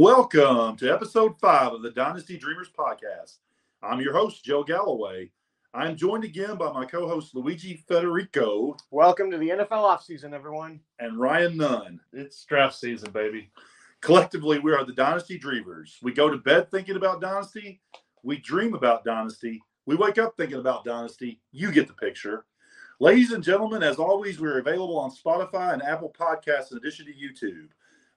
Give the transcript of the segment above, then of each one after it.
Welcome to episode five of the Dynasty Dreamerz podcast. I'm your host, Joe Galloway. I'm joined again by my co host, Luigi Federico. Welcome to the NFL offseason, everyone. And Ryan Nunn. It's draft season, baby. Collectively, we are the Dynasty Dreamerz. We go to bed thinking about Dynasty. We dream about Dynasty. We wake up thinking about Dynasty. You get the picture. Ladies and gentlemen, as always, we're available on Spotify and Apple Podcasts in addition to YouTube.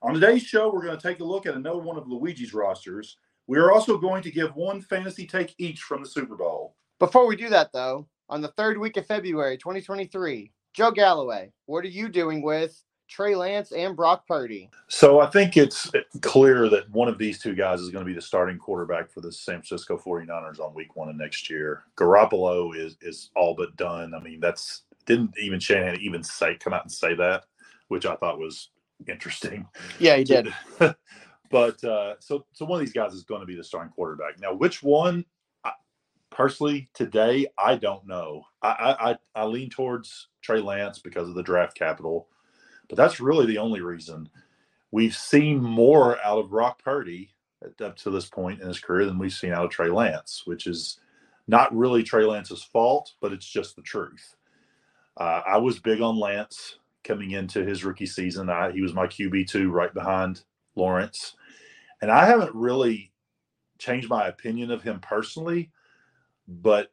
On today's show, we're going to take a look at another one of Luigi's rosters. We are also going to give one fantasy take each from the Super Bowl. Before we do that, though, on the third week of February 2023, Joe Galloway, what are you doing with Trey Lance and Brock Purdy? So I think it's clear that one of these two guys is going to be the starting quarterback for the San Francisco 49ers on week one of next year. Garoppolo is is all but done. I mean, that's didn't even Shanahan even say come out and say that, which I thought was interesting. Yeah, he did. but uh, so so one of these guys is going to be the starting quarterback. Now, which one? I, personally, today I don't know. I, I I lean towards Trey Lance because of the draft capital, but that's really the only reason. We've seen more out of Brock Purdy up to this point in his career than we've seen out of Trey Lance, which is not really Trey Lance's fault, but it's just the truth. Uh, I was big on Lance coming into his rookie season. I, he was my QB two, right behind Lawrence, and I haven't really changed my opinion of him personally, but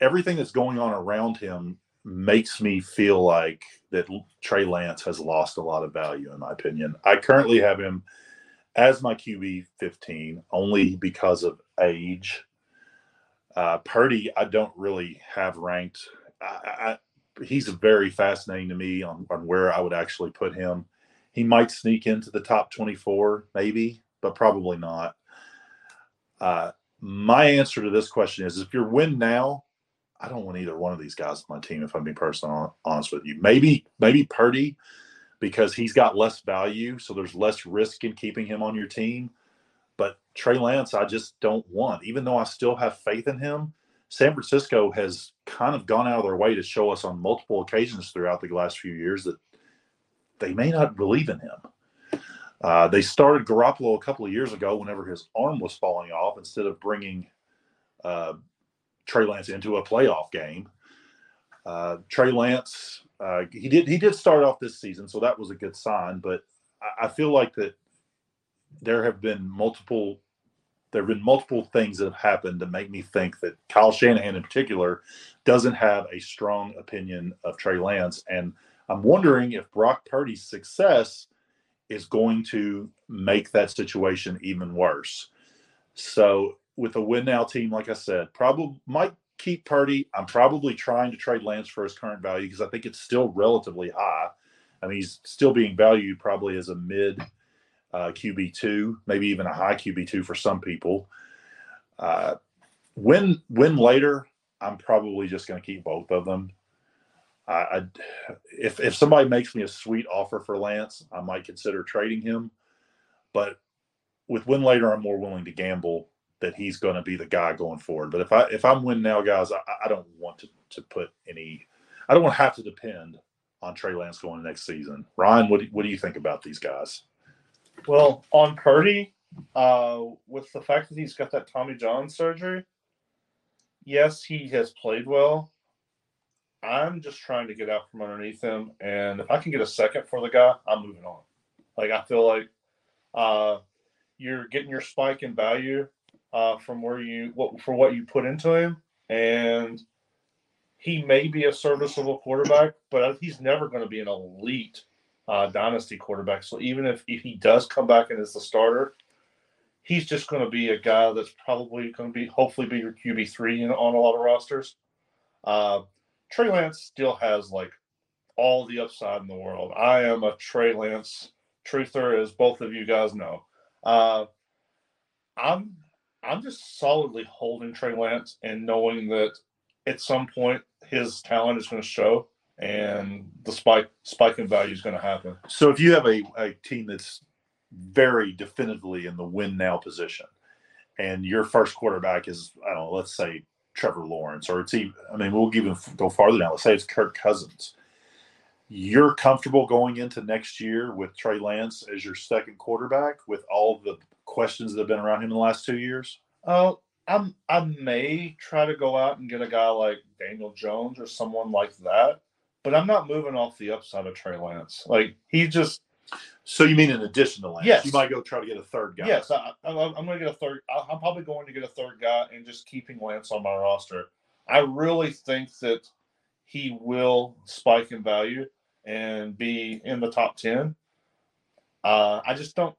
everything that's going on around him makes me feel like that Trey Lance has lost a lot of value, in my opinion. I currently have him as my QB 15 only because of age. Uh, Purdy, I don't really have ranked. I, he's very fascinating to me on, on where I would actually put him. He might sneak into the top 24, maybe, but probably not. Uh, my answer to this question is if you're win now, I don't want either one of these guys on my team, if I'm being personally honest with you. Maybe, maybe Purdy, because he's got less value, so there's less risk in keeping him on your team. But Trey Lance, I just don't want, even though I still have faith in him. San Francisco has kind of gone out of their way to show us on multiple occasions throughout the last few years that they may not believe in him. Uh, they started Garoppolo a couple of years ago whenever his arm was falling off instead of bringing uh, Trey Lance into a playoff game. Uh, Trey Lance, uh, he did he did start off this season, so that was a good sign. But I, I feel like that there have been multiple there have been multiple things that have happened to make me think that Kyle Shanahan, in particular, doesn't have a strong opinion of Trey Lance. And I'm wondering if Brock Purdy's success is going to make that situation even worse. So, with a win now team, like I said, probably might keep Purdy. I'm probably trying to trade Lance for his current value because I think it's still relatively high. I mean, he's still being valued probably as a mid uh, QB2, maybe even a high QB2 for some people. Uh, win win later, I'm probably just going to keep both of them. I, I, if if somebody makes me a sweet offer for Lance, I might consider trading him. But with win later, I'm more willing to gamble that he's going to be the guy going forward. But if I if I'm win now, guys, I, I don't want to to put any. I don't want to have to depend on Trey Lance going next season. Ryan, what do, what do you think about these guys? Well, on Purdy, uh, with the fact that he's got that Tommy John surgery, yes, he has played well. I'm just trying to get out from underneath him, and if I can get a second for the guy, I'm moving on. Like I feel like uh, you're getting your spike in value uh, from where you what for what you put into him, and he may be a serviceable quarterback, but he's never going to be an elite uh, dynasty quarterback. So even if, if he does come back and is the starter, he's just going to be a guy that's probably going to be hopefully be your QB three on a lot of rosters. Uh, Trey Lance still has like all the upside in the world. I am a Trey Lance truther, as both of you guys know. Uh, I'm I'm just solidly holding Trey Lance and knowing that at some point his talent is going to show and the spike spike in value is going to happen. So if you have a, a team that's very definitively in the win now position, and your first quarterback is I don't know, let's say Trevor Lawrence, or it's even I mean we'll even go farther now. Let's say it's Kirk Cousins. You're comfortable going into next year with Trey Lance as your second quarterback with all the questions that have been around him in the last two years? Uh, I'm I may try to go out and get a guy like Daniel Jones or someone like that, but I'm not moving off the upside of Trey Lance. Like he just So you mean in addition to Lance? Yes. You might go try to get a third guy. yes, I, I'm going to get a third. I- I'm probably going to get a third guy and just keeping Lance on my roster. I really think that he will spike in value and be in the top ten. Uh, I just don't.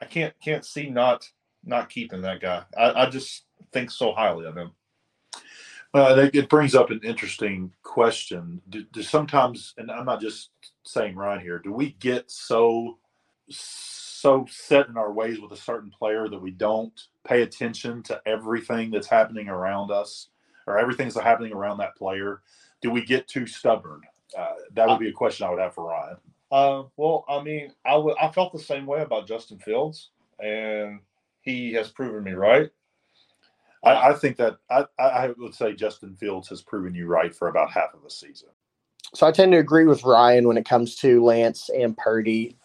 I can't can't see not not keeping that guy. I, I just think so highly of him. Well, it brings up an interesting question. Do, do sometimes, and I'm not just saying Ryan here, do we get so so set in our ways with a certain player that we don't pay attention to everything that's happening around us or everything that's happening around that player? Do we get too stubborn? Uh, that would be a question I would have for Ryan. Uh, well, I mean, I w- I felt the same way about Justin Fields, and he has proven me right. I, I think that I, I would say Justin Fields has proven you right for about half of the season. So I tend to agree with Ryan when it comes to Lance and Purdy.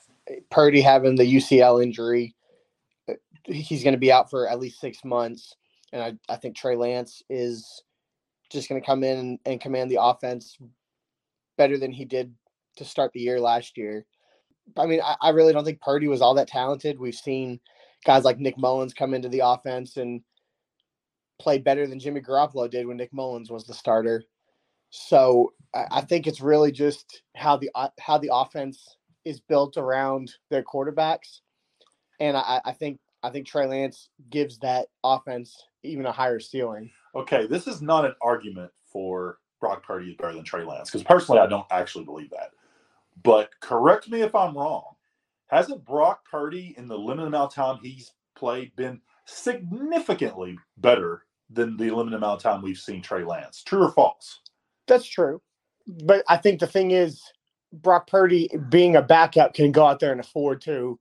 Purdy having the UCL injury, he's going to be out for at least six months. And I, I think Trey Lance is just going to come in and, and command the offense better than he did to start the year last year. I mean, I, I really don't think Purdy was all that talented. We've seen guys like Nick Mullens come into the offense and play better than Jimmy Garoppolo did when Nick Mullens was the starter. So I, think it's really just how the uh, how the offense is built around their quarterbacks, and I, I think I think Trey Lance gives that offense even a higher ceiling. Okay, this is not an argument for Brock Purdy is better than Trey Lance because personally, I don't actually believe that. But correct me if I'm wrong. Hasn't Brock Purdy, in the limited amount of time he's played, been significantly better than the limited amount of time we've seen Trey Lance? True or false? That's true, but I think the thing is, Brock Purdy being a backup can go out there and afford to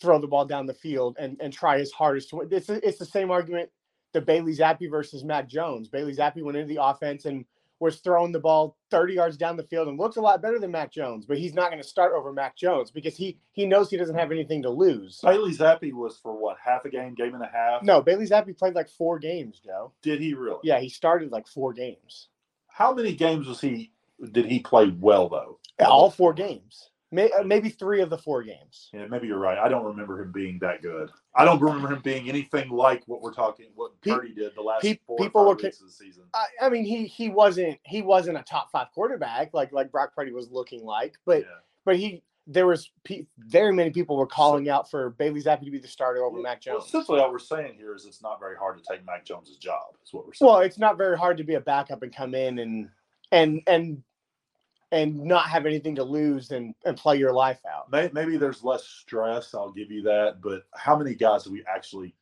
throw the ball down the field and, and try his hardest to win. It's, it's the same argument the Bailey Zappe versus Mac Jones. Bailey Zappe went into the offense and was throwing the ball 30 yards down the field and looks a lot better than Mac Jones, but he's not going to start over Mac Jones because he he knows he doesn't have anything to lose. Bailey Zappe was for what half a game, game and a half. No, Bailey Zappe played like four games, Joe. did he really? Yeah, he started like four games. How many games was he? Did he play well though? All four games. May, uh, maybe three of the four games. Yeah, maybe you're right. I don't remember him being that good. I don't remember him being anything like what we're talking, what Purdy did the last pe- four people were weeks of the season. I, I mean, he he wasn't he wasn't a top five quarterback like like Brock Purdy was looking like, but Yeah. but he there was pe- very many people were calling out for Bailey Zappe to be the starter over Mac Well, Jones. essentially, all we're saying here is it's not very hard to take Mac Jones's job. Is what we're saying. Well, it's not very hard to be a backup and come in and and and and not have anything to lose and and play your life out. May- maybe there's less stress. I'll give you that. But how many guys have we actually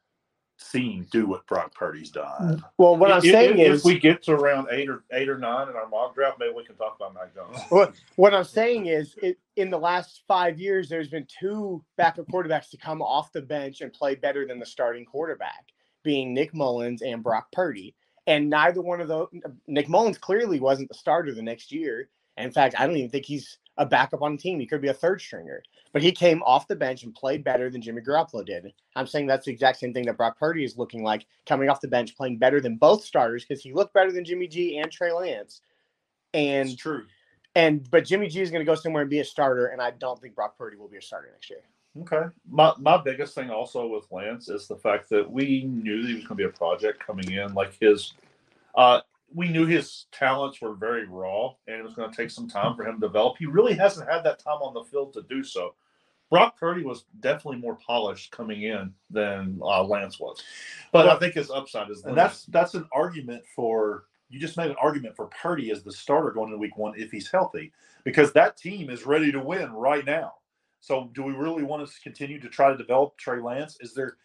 seen do what Brock Purdy's done? Mm, well, what I'm saying if, is if we get to around eight or eight or nine in our mock draft, maybe we can talk about Mac Jones. What what I'm saying is, it, in the last five years, there's been two backup quarterbacks to come off the bench and play better than the starting quarterback, being Nick Mullens and Brock Purdy. And neither one of those, Nick Mullens clearly wasn't the starter the next year. In fact, I don't even think he's a backup on the team. He could be a third stringer, but he came off the bench and played better than Jimmy Garoppolo did. I'm saying that's the exact same thing that Brock Purdy is looking like, coming off the bench, playing better than both starters because he looked better than Jimmy G and Trey Lance. And it's true. and but Jimmy G is going to go somewhere and be a starter, and I don't think Brock Purdy will be a starter next year. Okay. My my biggest thing also with Lance is the fact that we knew that he was going to be a project coming in. Like his, uh, we knew his talents were very raw, and it was going to take some time for him to develop. He really hasn't had that time on the field to do so. Brock Purdy was definitely more polished coming in than uh, Lance was, but I think his upside is. And that's that's an argument for you just made an argument for Purdy as the starter going into week one if he's healthy, because that team is ready to win right now. So do we really want to continue to try to develop Trey Lance? Is there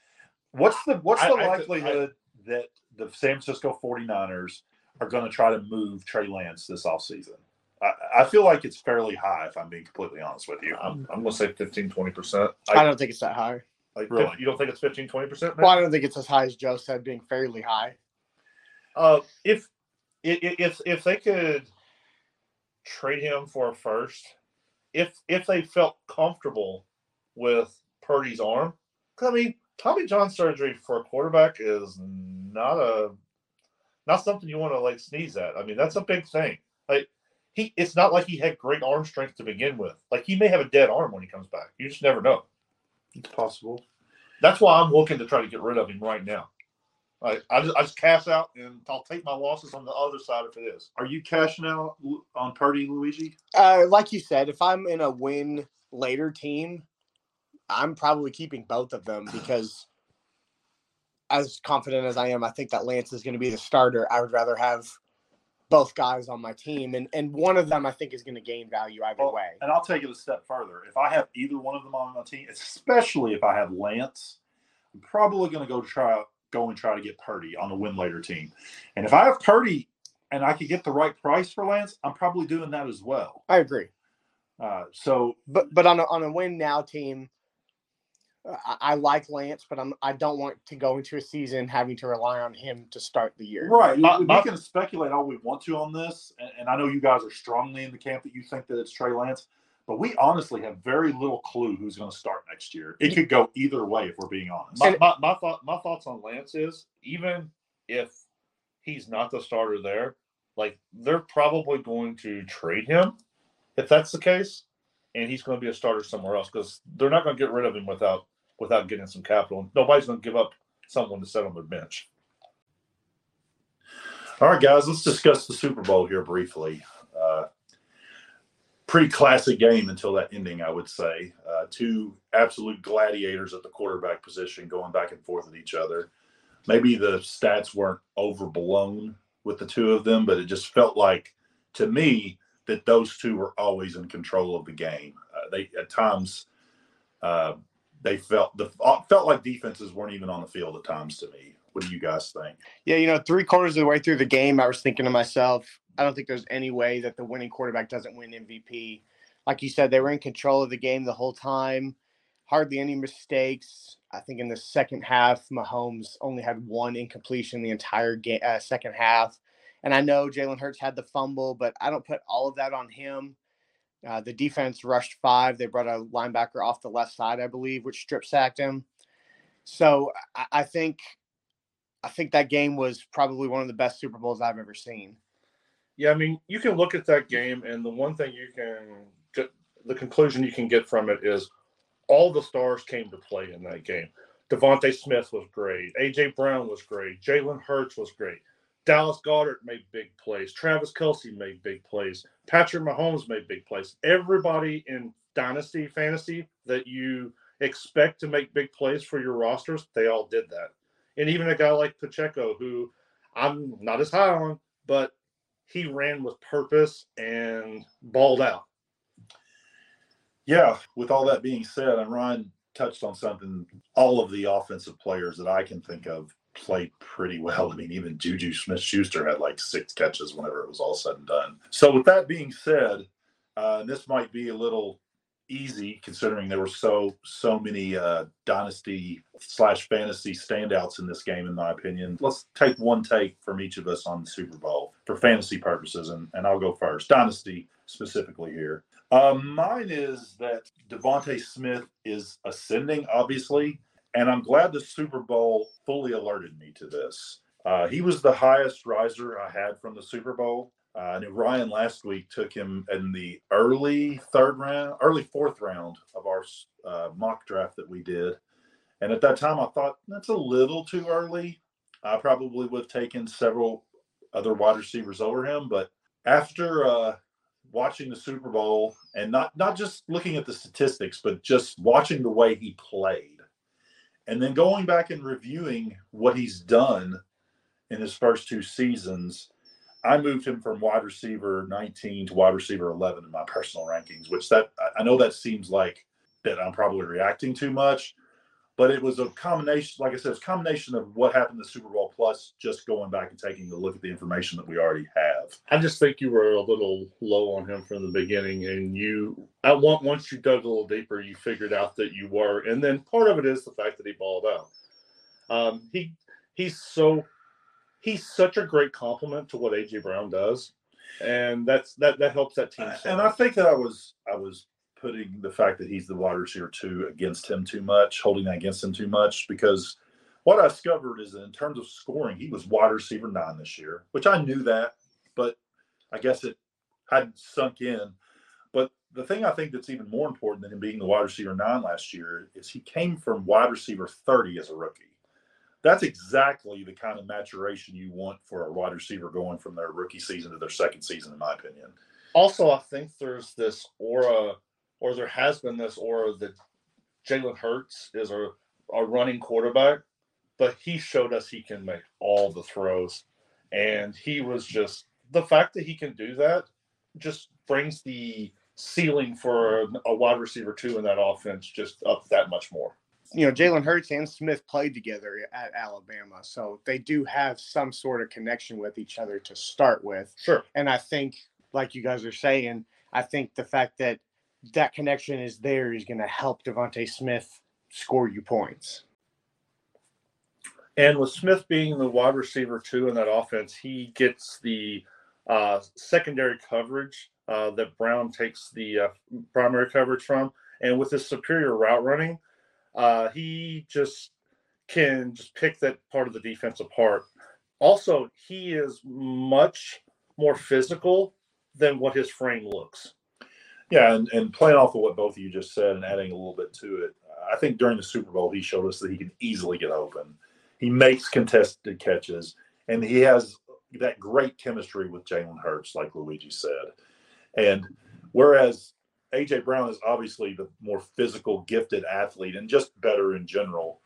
what's the what's I- the I likelihood that the San Francisco 49ers are going to try to move Trey Lance this offseason? I, I feel like it's fairly high if I'm being completely honest with you. I'm, I'm going to say 15, 20 percent. I don't think it's that high. Like, Really? You don't think it's 15, 20 percent? Well, I don't think it's as high as Joe said, being fairly high. Uh, if i- i- if if they could trade him for a first, if if they felt comfortable with Purdy's arm, 'cause I mean Tommy John surgery for a quarterback is not a not something you want to like sneeze at. I mean, that's a big thing. Like he, it's not like he had great arm strength to begin with. Like he may have a dead arm when he comes back. You just never know. It's possible. That's why I'm looking to try to get rid of him right now. Like I just I just cash out and I'll take my losses on the other side if it is. Are you cashing out on Purdy, Luigi? Uh, like you said, if I'm in a win later team, I'm probably keeping both of them because, as confident as I am, I think that Lance is going to be the starter. I would rather have both guys on my team, and and one of them I think is going to gain value either Well, way. And I'll take it a step further. If I have either one of them on my team, especially if I have Lance, I'm probably going to go try go and try to get Purdy on the win later team. And if I have Purdy and I could get the right price for Lance, I'm probably doing that as well. I agree, Uh, so but but on a on a win now team. Uh, I, I like Lance, but I'm I don't want to go into a season having to rely on him to start the year. Right. My- we my- can speculate all we want to on this, and, and I know you guys are strongly in the camp that you think that it's Trey Lance, but we honestly have very little clue who's going to start next year. It could go either way if we're being honest. My, my, my thought my thoughts on Lance is even if he's not the starter there, like they're probably going to trade him if that's the case, and he's going to be a starter somewhere else because they're not going to get rid of him without without getting some capital. Nobody's going to give up someone to sit on the bench. All right, guys, let's discuss the Super Bowl here briefly. Uh, pretty classic game until that ending, I would say. Uh, two absolute gladiators at the quarterback position going back and forth at each other. Maybe the stats weren't overblown with the two of them, but it just felt like, to me, that those two were always in control of the game. Uh, they at times uh, they felt the felt like defenses weren't even on the field at times. To me, what do you guys think? Yeah, you know, three quarters of the way through the game, I was thinking to myself, I don't think there's any way that the winning quarterback doesn't win MVP. Like you said, they were in control of the game the whole time, hardly any mistakes. I think in the second half, Mahomes only had one incompletion the entire game, uh, second half. And I know Jalen Hurts had the fumble, but I don't put all of that on him. Uh, the defense rushed five. They brought a linebacker off the left side, I believe, which strip sacked him. So I, I think I think that game was probably one of the best Super Bowls I've ever seen. Yeah, I mean, you can look at that game, and the one thing you can get, the conclusion you can get from it is all the stars came to play in that game. DeVonta Smith was great. AJ Brown was great. Jalen Hurts was great. Dallas Goedert made big plays. Travis Kelce made big plays. Patrick Mahomes made big plays. Everybody in Dynasty Fantasy that you expect to make big plays for your rosters, they all did that. And even a guy like Pacheco, who I'm not as high on, but he ran with purpose and balled out. Yeah, with all that being said, and Ryan touched on something, all of the offensive players that I can think of played pretty well. I mean, even Juju Smith Schuster had like six catches whenever it was all said and done. So, with that being said, uh, this might be a little easy considering there were so so many uh, dynasty slash fantasy standouts in this game in my opinion let's take one take from each of us on the super bowl for fantasy purposes and, and i'll go first dynasty specifically here um, mine is that devonta smith is ascending obviously and i'm glad the super bowl fully alerted me to this uh, he was the highest riser i had from the super bowl uh, I knew Ryan last week took him in the early third round, early fourth round of our uh, mock draft that we did. And at that time, I thought that's a little too early. I probably would have taken several other wide receivers over him. But after uh, watching the Super Bowl and not, not just looking at the statistics, but just watching the way he played, and then going back and reviewing what he's done in his first two seasons I moved him from wide receiver 19 to wide receiver 11 in my personal rankings, which that I know that seems like that I'm probably reacting too much, but it was a combination, like I said, it's a combination of what happened in the Super Bowl plus just going back and taking a look at the information that we already have. I just think you were a little low on him from the beginning, and you, I want once you dug a little deeper, you figured out that you were, and then part of it is the fact that he balled out. Um, he he's so he's such a great complement to what AJ Brown does, and that's that that helps that team. So and I think that I was I was putting the fact that he's the wide receiver two against him too much, holding that against him too much, because what I discovered is that in terms of scoring, he was wide receiver nine this year, which I knew that, but I guess it hadn't sunk in. But the thing I think that's even more important than him being the wide receiver nine last year is he came from wide receiver 30 as a rookie. That's exactly the kind of maturation you want for a wide receiver going from their rookie season to their second season, in my opinion. Also, I think there's this aura, or there has been this aura that Jalen Hurts is a, a running quarterback, but he showed us he can make all the throws. And he was just the fact that he can do that just brings the ceiling for a, wide receiver two in that offense just up that much more. You know, Jalen Hurts and Smith played together at Alabama, so they do have some sort of connection with each other to start with. Sure. And I think, like you guys are saying, I think the fact that that connection is there is going to help DeVonta Smith score you points. And with Smith being the wide receiver too in that offense, he gets the uh, secondary coverage uh, that Brown takes the uh, primary coverage from. And with his superior route running, uh, he just can just pick that part of the defense apart. Also, he is much more physical than what his frame looks. Yeah, and, and playing off of what both of you just said and adding a little bit to it, I think during the Super Bowl he showed us that he can easily get open. He makes contested catches, and he has that great chemistry with Jalen Hurts, like Luigi said. And whereas AJ Brown is obviously the more physical, gifted athlete and just better in general,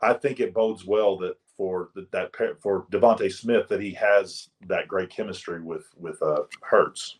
I think it bodes well that for the, that for DeVonta Smith that he has that great chemistry with with uh, Hurts.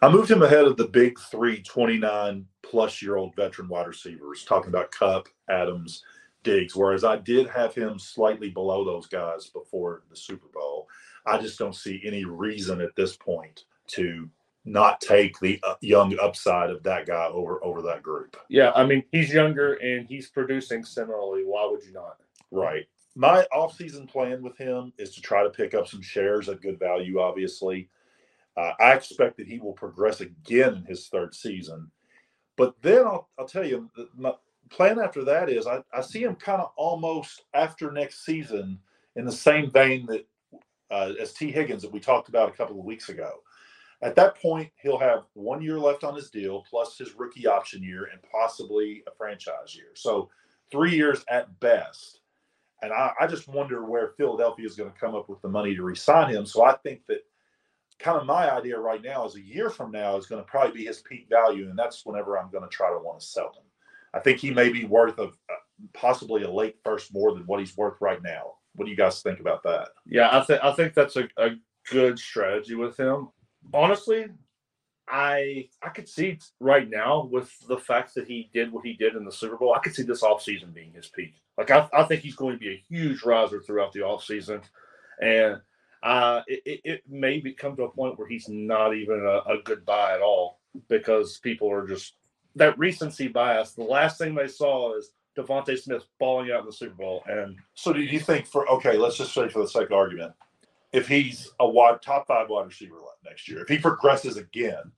I moved him ahead of the big three 29 plus year old veteran wide receivers, talking about Kupp, Adams, Diggs, whereas I did have him slightly below those guys before the Super Bowl. I just don't see any reason at this point to not take the uh, young upside of that guy over over that group. Yeah, I mean he's younger and he's producing similarly. Why would you not? Right. My offseason plan with him is to try to pick up some shares at good value. Obviously, uh, I expect that he will progress again in his third season. But then I'll, I'll tell you, my plan after that is I, I see him kind of almost after next season in the same vein that uh, as Tee Higgins that we talked about a couple of weeks ago. At that point, he'll have one year left on his deal, plus his rookie option year, and possibly a franchise year. So three years at best. And I, I just wonder where Philadelphia is going to come up with the money to resign him. So I think that kind of my idea right now is a year from now is going to probably be his peak value, and that's whenever I'm going to try to want to sell him. I think he may be worth of possibly a late first more than what he's worth right now. What do you guys think about that? Yeah, I think I think that's a, a good strategy with him. Honestly, I I could see right now with the fact that he did what he did in the Super Bowl, I could see this offseason being his peak. Like I, I think he's going to be a huge riser throughout the offseason. And uh, it, it may come to a point where he's not even a, a good buy at all because people are just that recency bias. The last thing they saw is DeVonta Smith balling out in the Super Bowl. And so, do you think for okay, let's just say for the sake of argument, if he's a wide top five wide receiver next year, if he progresses again,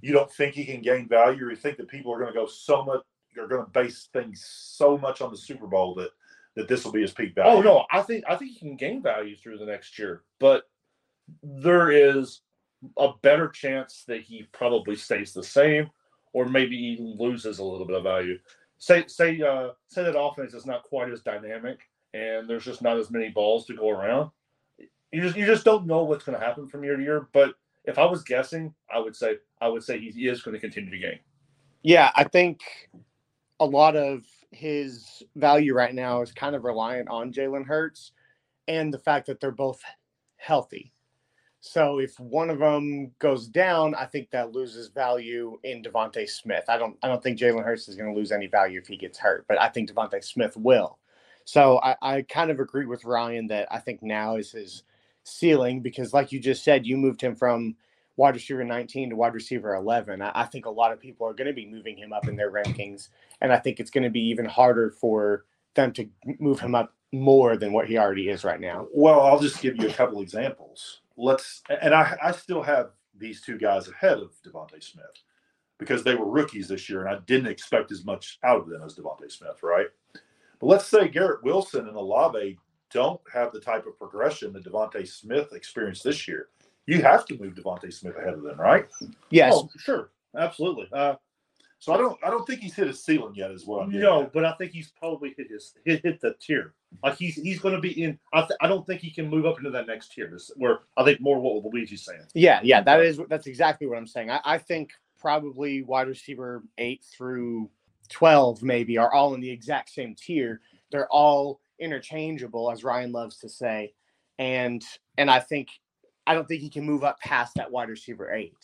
you don't think he can gain value, or you think that people are going to go so much, are going to base things so much on the Super Bowl that that this will be his peak value? Oh no, I think I think he can gain value through the next year, but there is a better chance that he probably stays the same, or maybe even loses a little bit of value say say uh, say that offense is not quite as dynamic and there's just not as many balls to go around. You just you just don't know what's going to happen from year to year. But if I was guessing, I would say I would say he is going to continue to gain. Yeah, I think a lot of his value right now is kind of reliant on Jalen Hurts and the fact that they're both healthy. So if one of them goes down, I think that loses value in DeVonta Smith. I don't I don't think Jalen Hurts is going to lose any value if he gets hurt, but I think DeVonta Smith will. So I, I kind of agree with Ryan that I think now is his ceiling because, like you just said, you moved him from wide receiver 19 to wide receiver 11. I, I think a lot of people are going to be moving him up in their rankings, and I think it's going to be even harder for them to move him up more than what he already is right now. Well, I'll just give you a couple examples let's and I, I still have these two guys ahead of DeVonta Smith. because they were rookies this year, and I didn't expect as much out of them as DeVonta Smith, right? But let's say Garrett Wilson and Olave don't have the type of progression that DeVonta Smith experienced this year. You have to move DeVonta Smith ahead of them, right? Yes. Oh, sure, absolutely. Uh, So I don't I don't think he's hit his ceiling yet, as well. No, at. but I think he's probably hit his hit, hit the tier. Like he's he's going to be in. I, th- I don't think he can move up into that next tier. This, where I think more what Luigi's saying. Yeah, yeah, that is that's exactly what I'm saying. I, I think probably wide receiver eight through twelve maybe are all in the exact same tier. They're all interchangeable, as Ryan loves to say, and and I think I don't think he can move up past that wide receiver eight.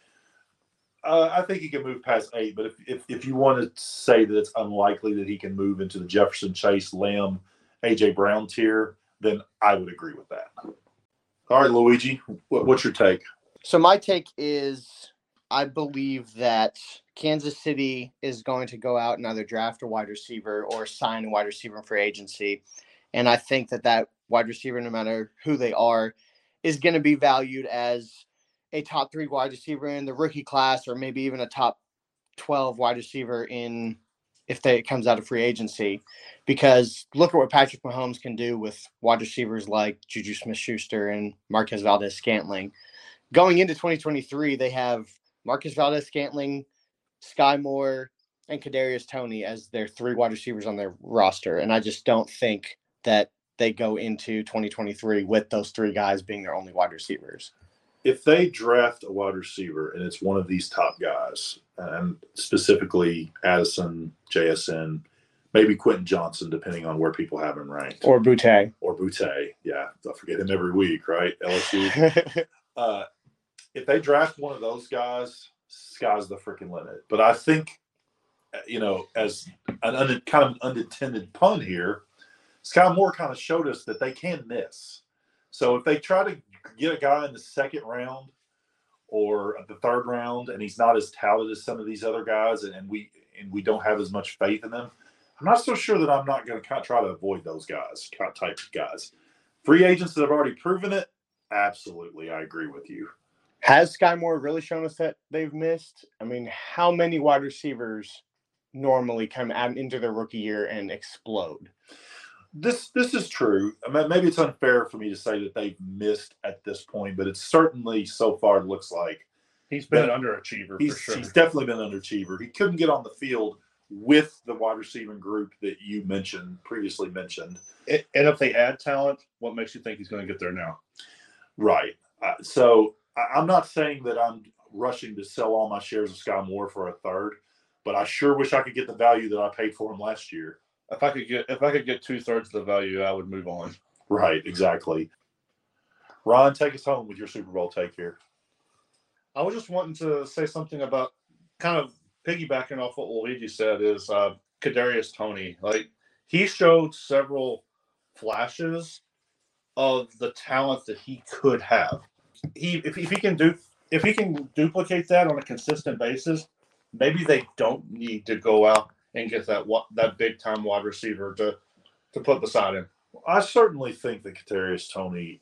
Uh, I think he can move past eight, but if, if if you want to say that it's unlikely that he can move into the Jefferson Chase, Lamb, AJ Brown tier, then I would agree with that. All right, Luigi, what, what's your take? So my take is I believe that Kansas City is going to go out and either draft a wide receiver or sign a wide receiver for agency, and I think that that wide receiver, no matter who they are, is going to be valued as a top three wide receiver in the rookie class, or maybe even a top twelve wide receiver in if they it comes out of free agency. Because look at what Patrick Mahomes can do with wide receivers like Juju Smith-Schuster and Marquez Valdes-Scantling going into 2023, they have Marcus Valdes Scantling, Skyy Moore, and Kadarius Toney as their three wide receivers on their roster. And I just don't think that they go into 2023 with those three guys being their only wide receivers. If they draft a wide receiver and it's one of these top guys, and specifically Addison, JSN, maybe Quentin Johnston, depending on where people have him ranked, Or Boutte. or Boutte, yeah, I forget him every week, right? LSU. uh, if they draft one of those guys, sky's the freaking limit. But I think, uh, you know, as an un- kind of an unintended pun here, Skyy Moore kind of showed us that they can miss. So if they try to get a guy in the second round or the third round, and he's not as talented as some of these other guys, and, and we and we don't have as much faith in them, I'm not so sure that I'm not going to try to avoid those guys, type of guys. Free agents that have already proven it, absolutely, I agree with you. Has Skyy Moore really shown us that they've missed? I mean, how many wide receivers normally come out into their rookie year and explode? This this is true. I mean, maybe it's unfair for me to say that they've missed at this point, but it's certainly so far it looks like He's been an underachiever he's for sure. he's definitely been an underachiever. He couldn't get on the field with the wide receiving group that you mentioned previously mentioned. And if they add talent, what makes you think he's going to get there now? Right. Uh, so I, I'm not saying that I'm rushing to sell all my shares of Skyy Moore for a third, but I sure wish I could get the value that I paid for him last year. If I could get if I could get two thirds of the value, I would move on. Right. Exactly. Ron, take us home with your Super Bowl take here. I was just wanting to say something about kind of piggybacking off what Luigi said is uh Kadarius Toney. Like he showed several flashes of the talent that he could have. He if, if he can do if he can duplicate that on a consistent basis, maybe they don't need to go out and get that that big time wide receiver to to put beside him. I certainly think that Kadarius Toney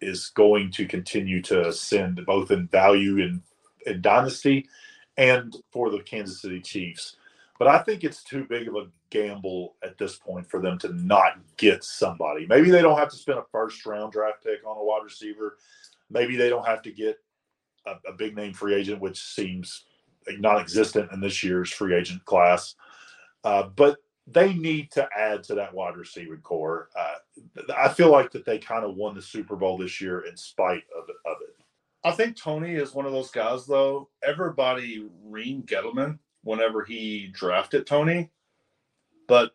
is going to continue to ascend both in value and in dynasty and for the Kansas City Chiefs. But I think it's too big of a gamble at this point for them to not get somebody. Maybe they don't have to spend a first round draft pick on a wide receiver. Maybe they don't have to get a, a big name free agent, which seems non existent in this year's free agent class. Uh, but they need to add to that wide receiving corps. Uh, I feel like that they kind of won the Super Bowl this year in spite of. Of it. I think Toney is one of those guys, though. Everybody reamed Gettleman whenever he drafted Toney, but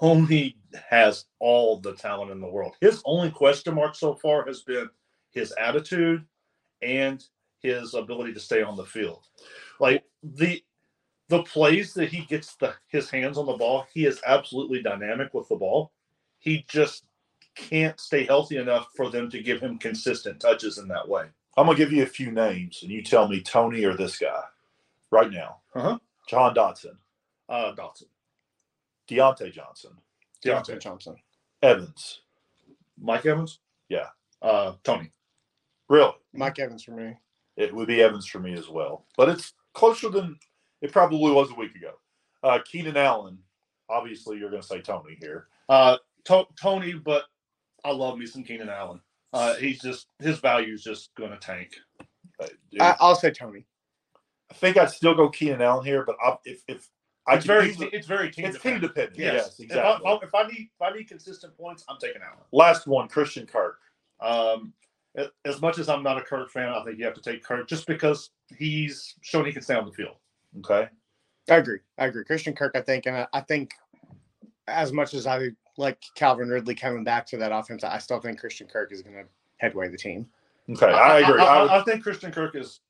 Toney has all the talent in the world. His only question mark so far has been his attitude and his ability to stay on the field. Like the the plays that he gets the his hands on the ball, he is absolutely dynamic with the ball. He just can't stay healthy enough for them to give him consistent touches in that way. I'm gonna give you a few names, and you tell me Toney or this guy right now. Uh-huh. John Dotson, Uh, Dotson. Diontae Johnson, Diontae. Johnson. Evans. Mike Evans? Yeah. Uh, Toney. Really, Mike Evans for me. it would be Evans for me as well. But it's closer than It probably was a week ago. Uh, Keenan Allen. Obviously, you're going to say Toney here. Uh, to- Toney, but I love me some Keenan Allen. Uh, he's just his value is just going to tank. Uh, I, I'll say Toney. I think I'd still go Keenan Allen here, but I, if if I It's very easily- it's very team it's team dependent. dependent. Yes, Yes, exactly. If I, if I need if I need consistent points, I'm taking Allen. Last one, Christian Kirk. Um, as much as I'm not a Kirk fan, I think you have to take Kirk just because he's shown he can stay on the field. Okay. I agree. I agree. Christian Kirk, I think, and I, I think as much as I like Calvin Ridley coming back to that offense, I still think Christian Kirk is going to headway the team. Okay. I, agree. I, I, I, would- I think Christian Kirk is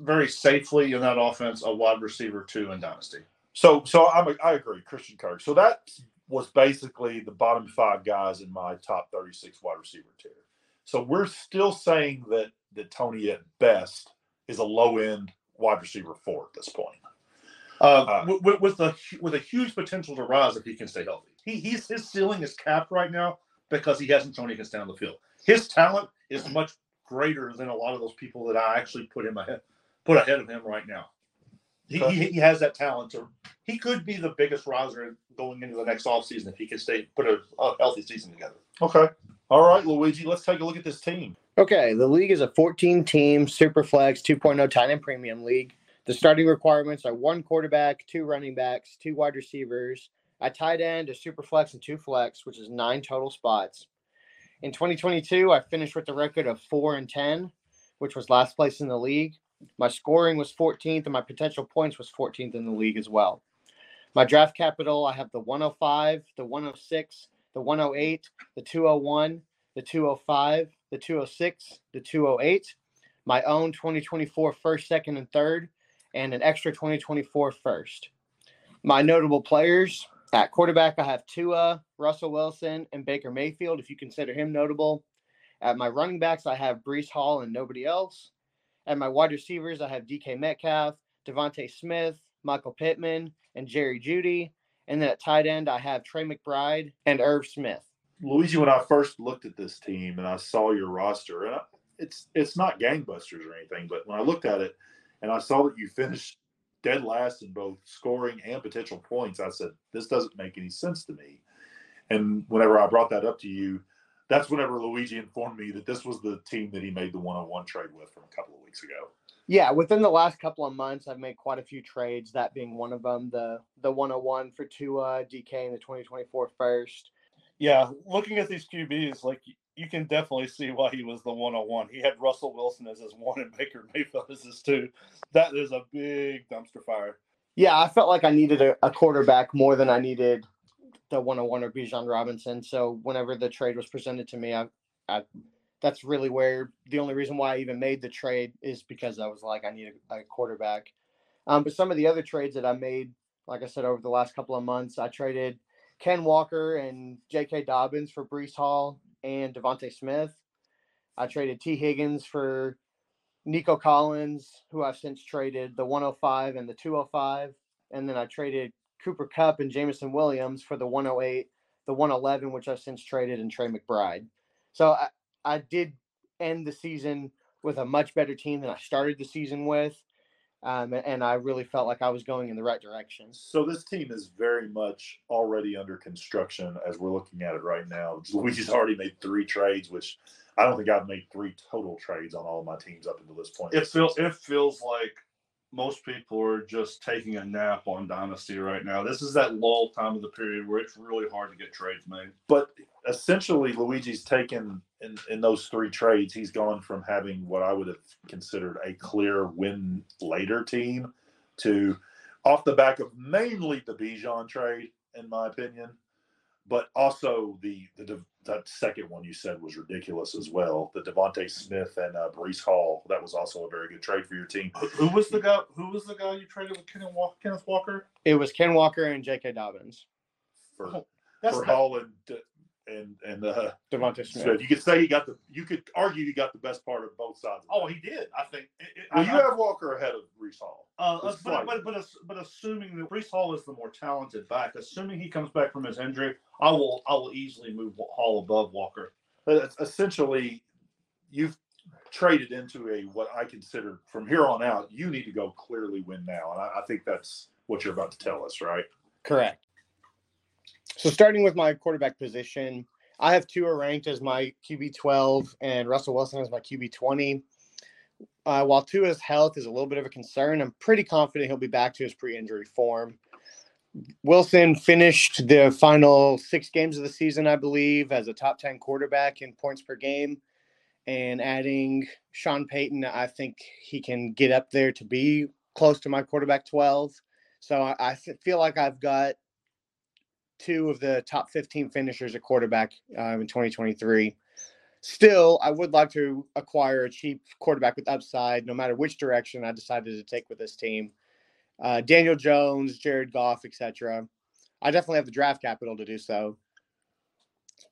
very safely in that offense a wide receiver two in dynasty. so so I'm a, I agree, Christian Kirk. So that was basically the bottom five guys in my top 36 wide receiver tier. So we're still saying that that Toney at best is a low end wide receiver four at this point. Uh, Uh, with, with, a with a huge potential to rise if he can stay healthy. He he's his ceiling is capped right now because he hasn't shown he can stay on the field. His talent is much greater than a lot of those people that I actually put him ahead put ahead of him right now. He, he, he has that talent to he could be the biggest riser going into the next offseason if he can stay put a, a healthy season together. Okay. All right, Luigi, let's take a look at this team. Okay, the league is a 14 team Superflex 2.0 tight end premium league. The starting requirements are one quarterback, two running backs, two wide receivers, a tight end, a superflex, and two flex, which is nine total spots. In 2022, I finished with a record of 4 and 10, which was last place in the league. My scoring was 14th, and my potential points was 14th in the league as well. My draft capital, I have the 105, the 106, the 108, the 201, the 205, the 206, the 208, my own 2024 first, second, and third, and an extra 2024 first. My notable players at quarterback, I have Tua, Russell Wilson, and Baker Mayfield, if you consider him notable. At my running backs, I have Breece Hall and nobody else. At my wide receivers, I have DK Metcalf, DeVonta Smith, Michael Pittman, and Jerry Jeudy. And then at tight end, I have Trey McBride and Irv Smith. Luigi, when I first looked at this team and I saw your roster, and I, it's it's not gangbusters or anything, but when I looked at it and I saw that you finished dead last in both scoring and potential points, I said this doesn't make any sense to me. And whenever I brought that up to you, that's whenever Luigi informed me that this was the team that he made the one-on-one trade with from a couple of weeks ago. Yeah, within the last couple of months, I've made quite a few trades. That being one of them, the the 101 for Tua, DK, and the 2024 first. Yeah, looking at these QBs, like you can definitely see why he was the one on one. He had Russell Wilson as his one and Baker Mayfield as his two. That is a big dumpster fire. Yeah, I felt like I needed a, a quarterback more than I needed the 101 or Bijan Robinson. So whenever the trade was presented to me, I, I that's really where the only reason why I even made the trade is because I was like I need a, a quarterback. Um, but some of the other trades that I made, like I said, over the last couple of months, I traded Ken Walker and J.K. Dobbins for Breece Hall and DeVonta Smith. I traded Tee Higgins for Nico Collins, who I've since traded the 105 and the 205. And then I traded Cooper Kupp and Jameson Williams for the 108, the 111, which I've since traded, and Trey McBride. So I, I did end the season with a much better team than I started the season with. Um, and I really felt like I was going in the right direction. So this team is very much already under construction as we're looking at it right now. Luigi's already made three trades, which I don't think I've made three total trades on all of my teams up until this point. It feels it feels like most people are just taking a nap on Dynasty right now. This is that lull time of the period where it's really hard to get trades made. but essentially Luigi's taken in, in those three trades, he's gone from having what I would have considered a clear win later team to off the back of mainly the Bijan trade, in my opinion, but also the the that second one you said was ridiculous as well. The DeVonta Smith and uh, Breece Hall that was also a very good trade for your team. Who, who was the guy? Who was the guy you traded with Kenneth Walker? Kenneth Walker? It was Ken Walker and J.K. Dobbins, For Oh, for not- Hall and and and uh, DeVonta Smith. Smith, you could say he got the you could argue he got the best part of both sides. Of Oh, he did. I think. It, it, Well, I, you have Walker ahead of Breece Hall. Uh, but, but but but assuming that Breece Hall is the more talented back, assuming he comes back from his injury, I will I will easily move Hall above Walker. But essentially, you've traded into a what I consider from here on out, you need to go clearly win now. And I, I think that's what you're about to tell us, right? Correct. So starting with my quarterback position, I have Tua ranked as my QB 12 and Russell Wilson as my QB 20. Uh, while Tua's health is a little bit of a concern, I'm pretty confident he'll be back to his pre-injury form. Wilson finished the final six games of the season, I believe, as a top 10 quarterback in points per game. And adding Sean Payton, I think he can get up there to be close to my quarterback 12. So I, I feel like I've got two of the top 15 finishers at quarterback uh, in 2023. Still, I would like to acquire a cheap quarterback with upside, no matter which direction I decided to take with this team. Uh, Daniel Jones, Jared Goff, etc. I definitely have the draft capital to do so.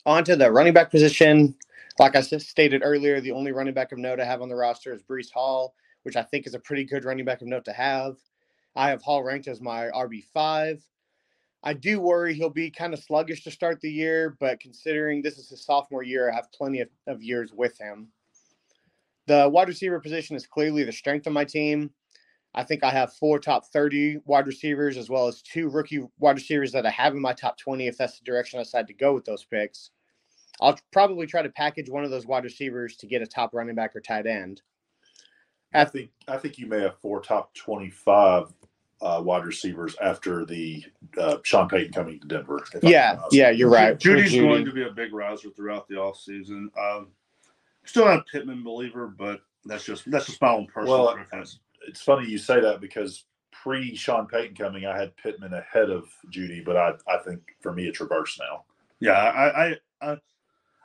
On to the running back position. Like I stated earlier, the only running back of note I have on the roster is Breece Hall, which I think is a pretty good running back of note to have. I have Hall ranked as my RB5. I do worry he'll be kind of sluggish to start the year, but considering this is his sophomore year, I have plenty of, of years with him. The wide receiver position is clearly the strength of my team. I think I have four top 30 wide receivers as well as two rookie wide receivers that I have in my top 20 if that's the direction I decide to go with those picks. I'll probably try to package one of those wide receivers to get a top running back or tight end. I think I think you may have four top 25 uh, wide receivers after the uh, Sean Payton coming to Denver. Yeah, yeah, you're right. Jeudy's Jeudy. going to be a big riser throughout the offseason. Um, still not a Pittman believer, but that's just that's just my own personal well, preference. It's funny you say that because pre Sean Payton coming, I had Pittman ahead of Jeudy, but I I think for me it's reversed now. Yeah, I I, I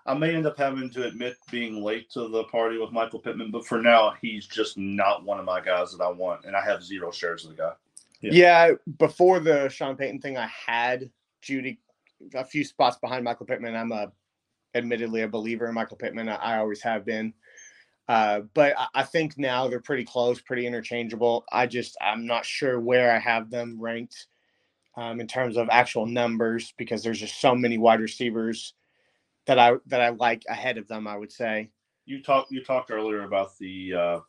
I may end up having to admit being late to the party with Michael Pittman, but for now, he's just not one of my guys that I want, and I have zero shares of the guy. Yeah. yeah, before the Sean Payton thing, I had Jeudy a few spots behind Michael Pittman. I'm a admittedly a believer in Michael Pittman. I, I always have been. Uh, but I, I, think now they're pretty close, pretty interchangeable. I just I'm not sure where I have them ranked um, in terms of actual numbers because there's just so many wide receivers that I that I like ahead of them. I would say. You talked you talked earlier about the uh,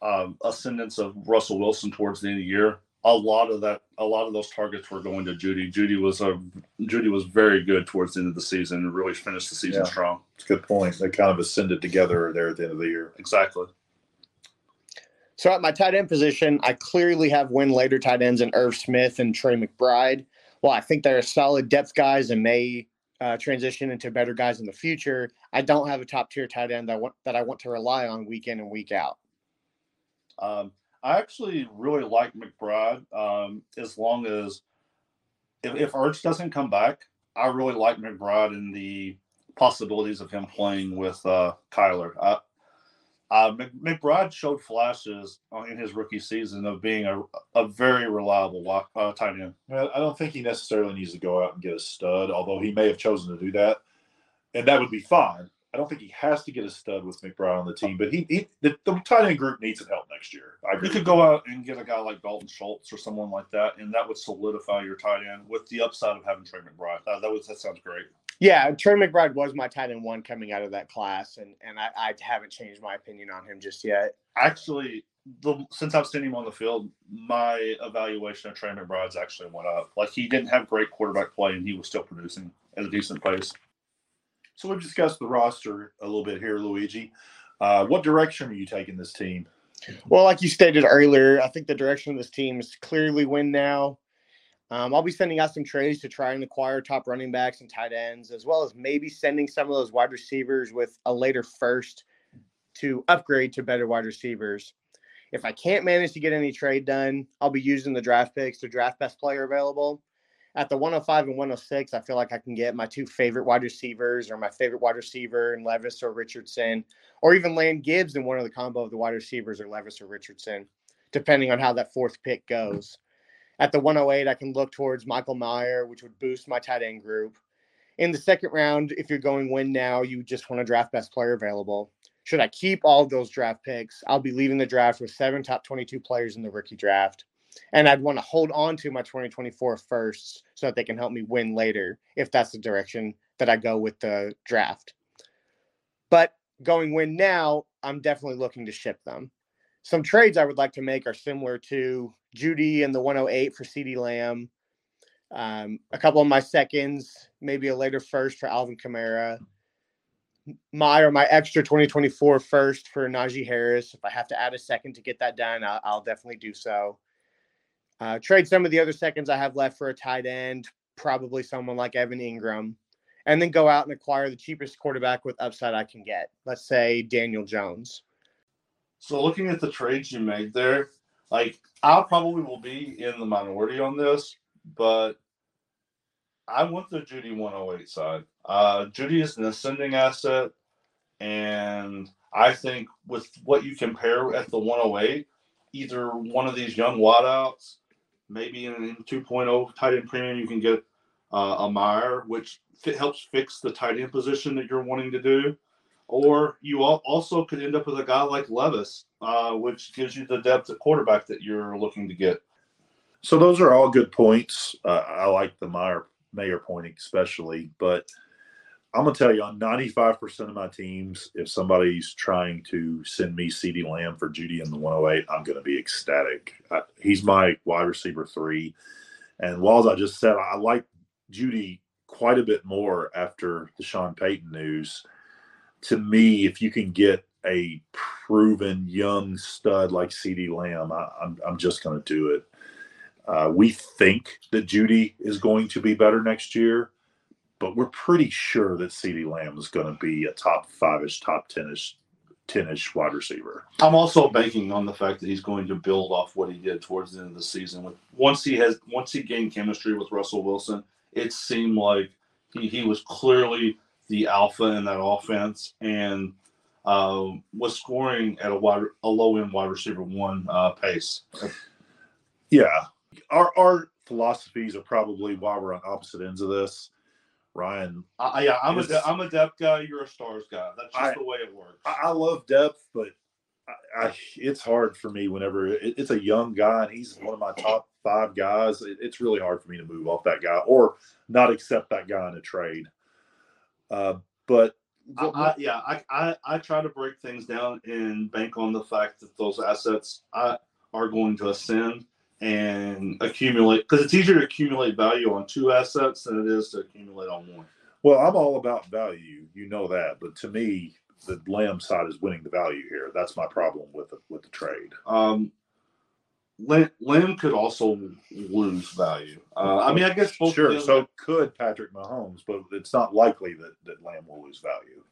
um, ascendance of Russell Wilson towards the end of the year a lot of that a lot of those targets were going to Jeudy. Jeudy was a Jeudy was very good towards the end of the season and really finished the season yeah. strong. It's a good point. They kind of ascended together there at the end of the year. Exactly. So at my tight end position, I clearly have win later tight ends in Irv Smith and Trey McBride. Well, I think they're solid depth guys and may uh, transition into better guys in the future. I don't have a top tier tight end that I want that I want to rely on week in and week out. Um, I actually really like McBride. Um, as long as if, if doesn't come back, I really like McBride and the possibilities of him playing with uh, Kyler. Uh, uh, McBride showed flashes in his rookie season of being a, a very reliable uh, tight end. I don't think he necessarily needs to go out and get a stud, although he may have chosen to do that, and that would be fine. I don't think he has to get a stud with McBride on the team, but he, he the, the tight end group needs some help next year. I agree. You could go out and get a guy like Dalton Schultz or someone like that, and that would solidify your tight end with the upside of having Trey McBride. Uh, that was that sounds great. Yeah, Trey McBride was my tight end one coming out of that class, and and I, I haven't changed my opinion on him just yet. Actually, the, since I've seen him on the field, my evaluation of Trey McBride's actually went up. Like he didn't have great quarterback play, and he was still producing at a decent pace. So we've discussed the roster a little bit here, Luigi. Uh, what direction are you taking this team? Well, like you stated earlier, I think the direction of this team is clearly win now. Um, I'll be sending out some trades to try and acquire top running backs and tight ends, as well as maybe sending some of those wide receivers with a later first to upgrade to better wide receivers. If I can't manage to get any trade done, I'll be using the draft picks to draft best player available at the 105 and 106, I feel like I can get my two favorite wide receivers or my favorite wide receiver and Levis or Richardson, or even land Gibbs in one of the combo of the wide receivers or Levis or Richardson, depending on how that fourth pick goes. At the 108, I can look towards Michael Mayer, which would boost my tight end group. In the second round, if you're going win now, you just want to draft best player available. Should I keep all those draft picks? I'll be leaving the draft with seven top 22 players in the rookie draft and I'd want to hold on to my 2024 firsts so that they can help me win later if that's the direction that I go with the draft. But going win now, I'm definitely looking to ship them. Some trades I would like to make are similar to Jeudy and the 108 for CeeDee Lamb. Um, a couple of my seconds, maybe a later first for Alvin Kamara. My or my extra 2024 first for Najee Harris. If I have to add a second to get that done, I'll, I'll definitely do so. Uh, trade some of the other seconds I have left for a tight end, probably someone like Evan Engram, and then go out and acquire the cheapest quarterback with upside I can get. Let's say Daniel Jones. So looking at the trades you made there, like I probably will be in the minority on this, but I went the Jeudy 108 side. Uh, Jeudy is an ascending asset, and I think with what you compare at the 108, either one of these young wideouts, maybe in an 2.0 tight end premium, you can get uh, a Mayer, which helps fix the tight end position that you're wanting to do. Or you also could end up with a guy like Levis, uh, which gives you the depth at quarterback that you're looking to get. So those are all good points. Uh, I like the Meyer Mayer point especially, but I'm gonna tell you on 95% of my teams, if somebody's trying to send me CeeDee Lamb for Jeudy in the 108, I'm gonna be ecstatic. Uh, he's my wide receiver three, and while as I just said, I like Jeudy quite a bit more after the Sean Payton news. To me, if you can get a proven young stud like CeeDee Lamb, I, I'm, I'm just to do it. Uh, we think that Jeudy is going to be better next year, but we're pretty sure that CeeDee Lamb is going to be a top five ish, top 10 ish 10ish wide receiver. I'm also banking on the fact that he's going to build off what he did towards the end of the season. Once he has once he gained chemistry with Russell Wilson, it seemed like he, he was clearly the alpha in that offense and uh, was scoring at a wide a low end wide receiver one uh, pace. Yeah, our our philosophies are probably why we're on opposite ends of this. Ryan, uh, yeah, I'm is, a I'm a depth guy. You're a stars guy. That's just I, the way it works. I, I love depth, but I, I, it's hard for me whenever it, it's a young guy and he's one of my top five guys. It, it's really hard for me to move off that guy or not accept that guy in a trade. Uh, but I, yeah, I, I, I try to break things down and bank on the fact that those assets I, are going to ascend and accumulate because it's easier to accumulate value on two assets than it is to accumulate on one. Well, I'm all about value, you know that, but to me, the Lamb side is winning the value here. That's my problem with the, with the trade. Um, Lamb could also lose value. Uh, I mean, I guess both. Sure. So could Patrick Mahomes, but it's not likely that that Lamb will lose value.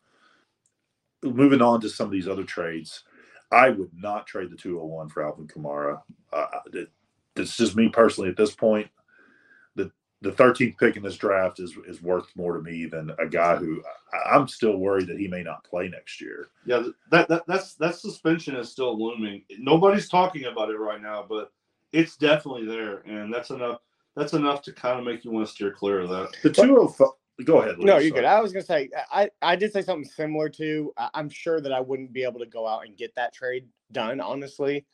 Moving on to some of these other trades, I would not trade the 201 for Alvin Kamara. Uh, it's just me personally at this point. The the 13th pick in this draft is is worth more to me than a guy who I, am still worried that he may not play next year. Yeah, that, that that's that suspension is still looming. Nobody's talking about it right now, but it's definitely there, and that's enough. That's enough to kind of make you want to steer clear of that. The 205. Go ahead. no, you're good. I was gonna say I I did say something similar to. I'm sure that I wouldn't be able to go out and get that trade done, honestly.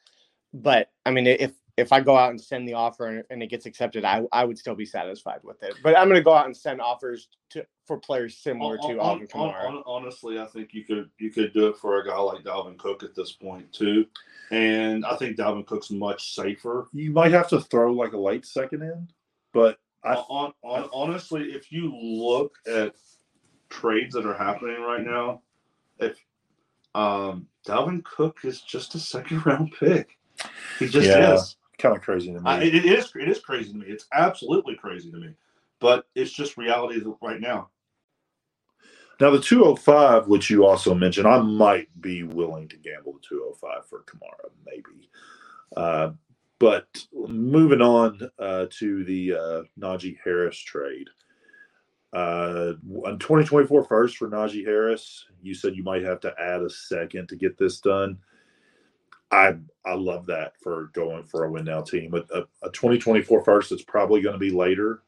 But I mean, if if I go out and send the offer and, and, it gets accepted, I, I would still be satisfied with it. But I'm going to go out and send offers to for players similar on, to Alvin Kamara. On, honestly, I think you could you could do it for a guy like Dalvin Cook at this point too, and I think Dalvin Cook's much safer. You might have to throw like a late second in, but I, on, on, honestly, if you look at trades that are happening right now, if um, Dalvin Cook is just a second round pick. He just yeah. is kind of crazy to me. It, it is. It is crazy to me. It's absolutely crazy to me. But it's just reality right now. Now the 205, which you also mentioned, I might be willing to gamble the 205 for Kamara, maybe. Uh, but moving on uh, to the uh, Najee Harris trade. Uh, on 2024 first for Najee Harris, you said you might have to add a second to get this done. I I love that for going for a win now team. A, a, a 2024 first it's probably going to be later,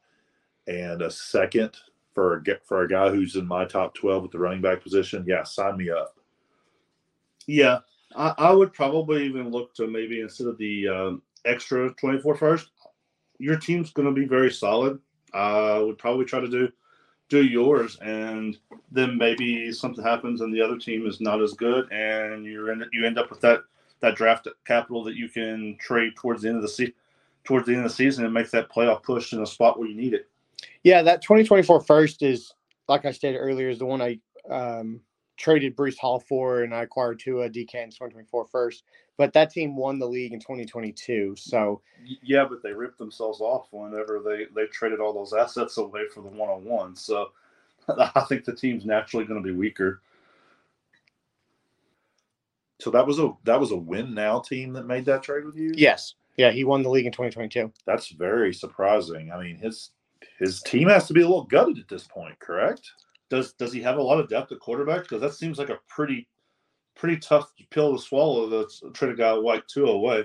and a second for a for a guy who's in my top 12 at the running back position. Yeah, sign me up. Yeah, I, I would probably even look to maybe instead of the um, extra 24 first, your team's going to be very solid. I would probably try to do do yours, and then maybe something happens and the other team is not as good, and you end you end up with that that draft capital that you can trade towards the end of the season, towards the end of the season, and make that playoff push in a spot where you need it. Yeah, that 2024 first is, like I stated earlier, is the one I um, traded Breece Hall for, and I acquired Tua DK in 2024 first. But that team won the league in 2022. So yeah, but they ripped themselves off whenever they they traded all those assets away for the one on one. So I think the team's naturally going to be weaker. So that was a that was a win now team that made that trade with you. yes, yeah, he won the league in 2022. That's very surprising. I mean, his his team has to be a little gutted at this point, correct? Does does he have a lot of depth at quarterback? Because that seems like a pretty pretty tough pill to swallow. That's trade a guy like Tua away.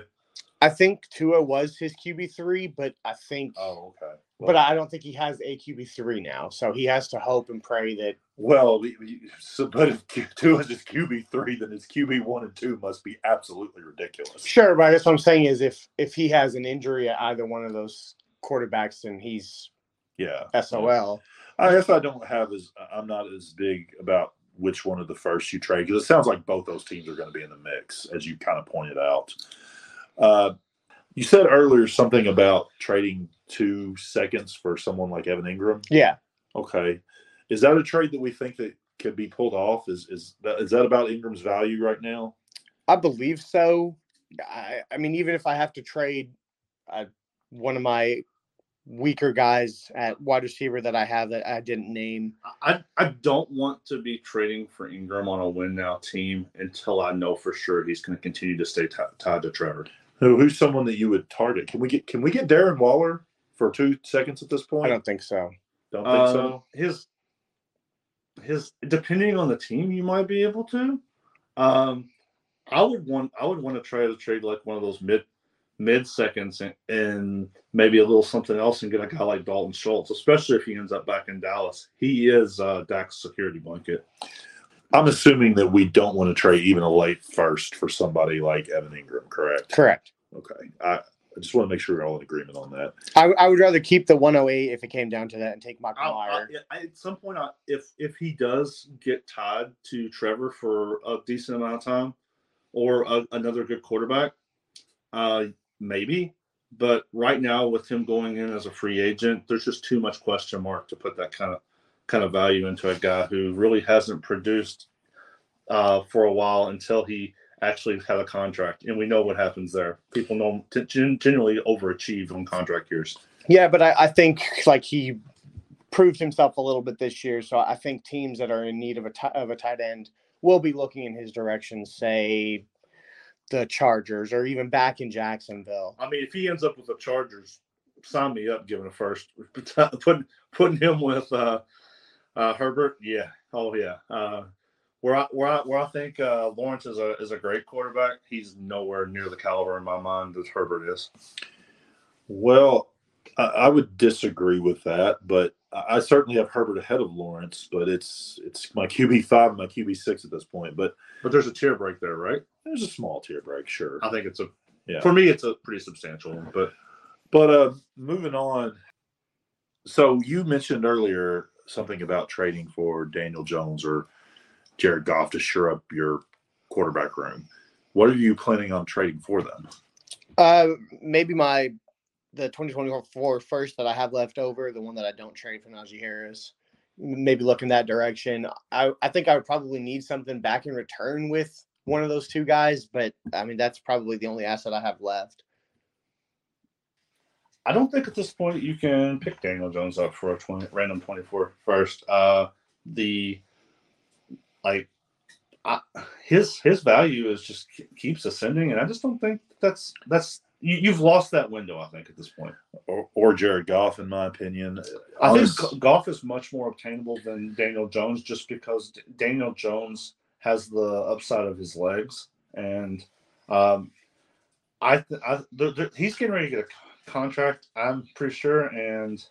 I think Tua was his QB three, but I think, Oh, okay. but I don't think he has a QB three now. So he has to hope and pray that. Well, we- we- so, but if Tua is his QB three, then his QB one and two must be absolutely ridiculous. Sure, but I guess what I'm saying is if if he has an injury at either one of those quarterbacks, then he's Yeah. SOL. I guess I don't have as I'm not as big about which one of the first you trade because it sounds like both those teams are going to be in the mix, as you kind of pointed out. Uh, you said earlier something about trading two seconds for someone like Evan Engram. Yeah, Okay, is that a trade that we think that could be pulled off? Is is that is that about Engram's value right now? I believe so. I, I mean, even if I have to trade uh, one of my weaker guys at wide receiver that I have that I didn't name, I I don't want to be trading for Engram on a win now team until I know for sure he's going to continue to stay t- tied to Trevor. Who, who's someone that you would target? Can we get can we get Darren Waller for two seconds at this point? I don't think so. Don't think so. Uh, His his depending on the team, you might be able to. Um, I would want I would want to try to trade like one of those mid mid seconds and, and maybe a little something else and get a guy like Dalton Schultz, especially if he ends up back in Dallas. He is uh, Dak's security blanket. I'm assuming that we don't want to trade even a late first for somebody like Evan Engram, correct? Correct. Okay. I, I just want to make sure we're all in agreement on that. I, I would rather keep the 108 if it came down to that and take Michael I, I, at some point, I, if if he does get tied to Trevor for a decent amount of time, or a, another good quarterback, uh, maybe. But right now, with him going in as a free agent, there's just too much question mark to put that kind of kind of value into a guy who really hasn't produced uh, for a while until he actually had a contract, and we know what happens there. People know t- generally overachieve on contract years. Yeah, but I, I think like he proved himself a little bit this year. So I think teams that are in need of a of a tight end will be looking in his direction. Say the Chargers or even back in Jacksonville. I mean, if he ends up with the Chargers, sign me up. Giving a first, putting putting him with uh, uh, Herbert, yeah, oh yeah. Uh, where I where I where I think uh, Lawrence is a is a great quarterback, he's nowhere near the caliber in my mind that Herbert is. Well, I, I would disagree with that, but I I certainly have Herbert ahead of Lawrence, but it's it's my QB five and my QB six at this point. But But there's a tier break there, right? there's a small tier break, sure. I think it's a Yeah. for me, it's a pretty substantial one. But But uh, moving on. So you mentioned earlier something about trading for Daniel Jones or Jared Goff to shore up your quarterback room. What are you planning on trading for them? Uh, maybe my the 2024 first that I have left over, the one that I don't trade for Najee Harris. Maybe look in that direction. I, I think I would probably need something back in return with one of those two guys, but I mean that's probably the only asset I have left. I don't think at this point you can pick Daniel Jones up for a 20, random 24 first. Uh, the like I, his his value is just keeps ascending, and I just don't think that's that's you, you've lost that window. I think at this point, Or, or Jared Goff, in my opinion. I think Honest- Goff is much more obtainable than Daniel Jones, just because D- Daniel Jones has the upside of his legs, and um, I, th- I th- th- he's getting ready to get a contract. I'm pretty sure, and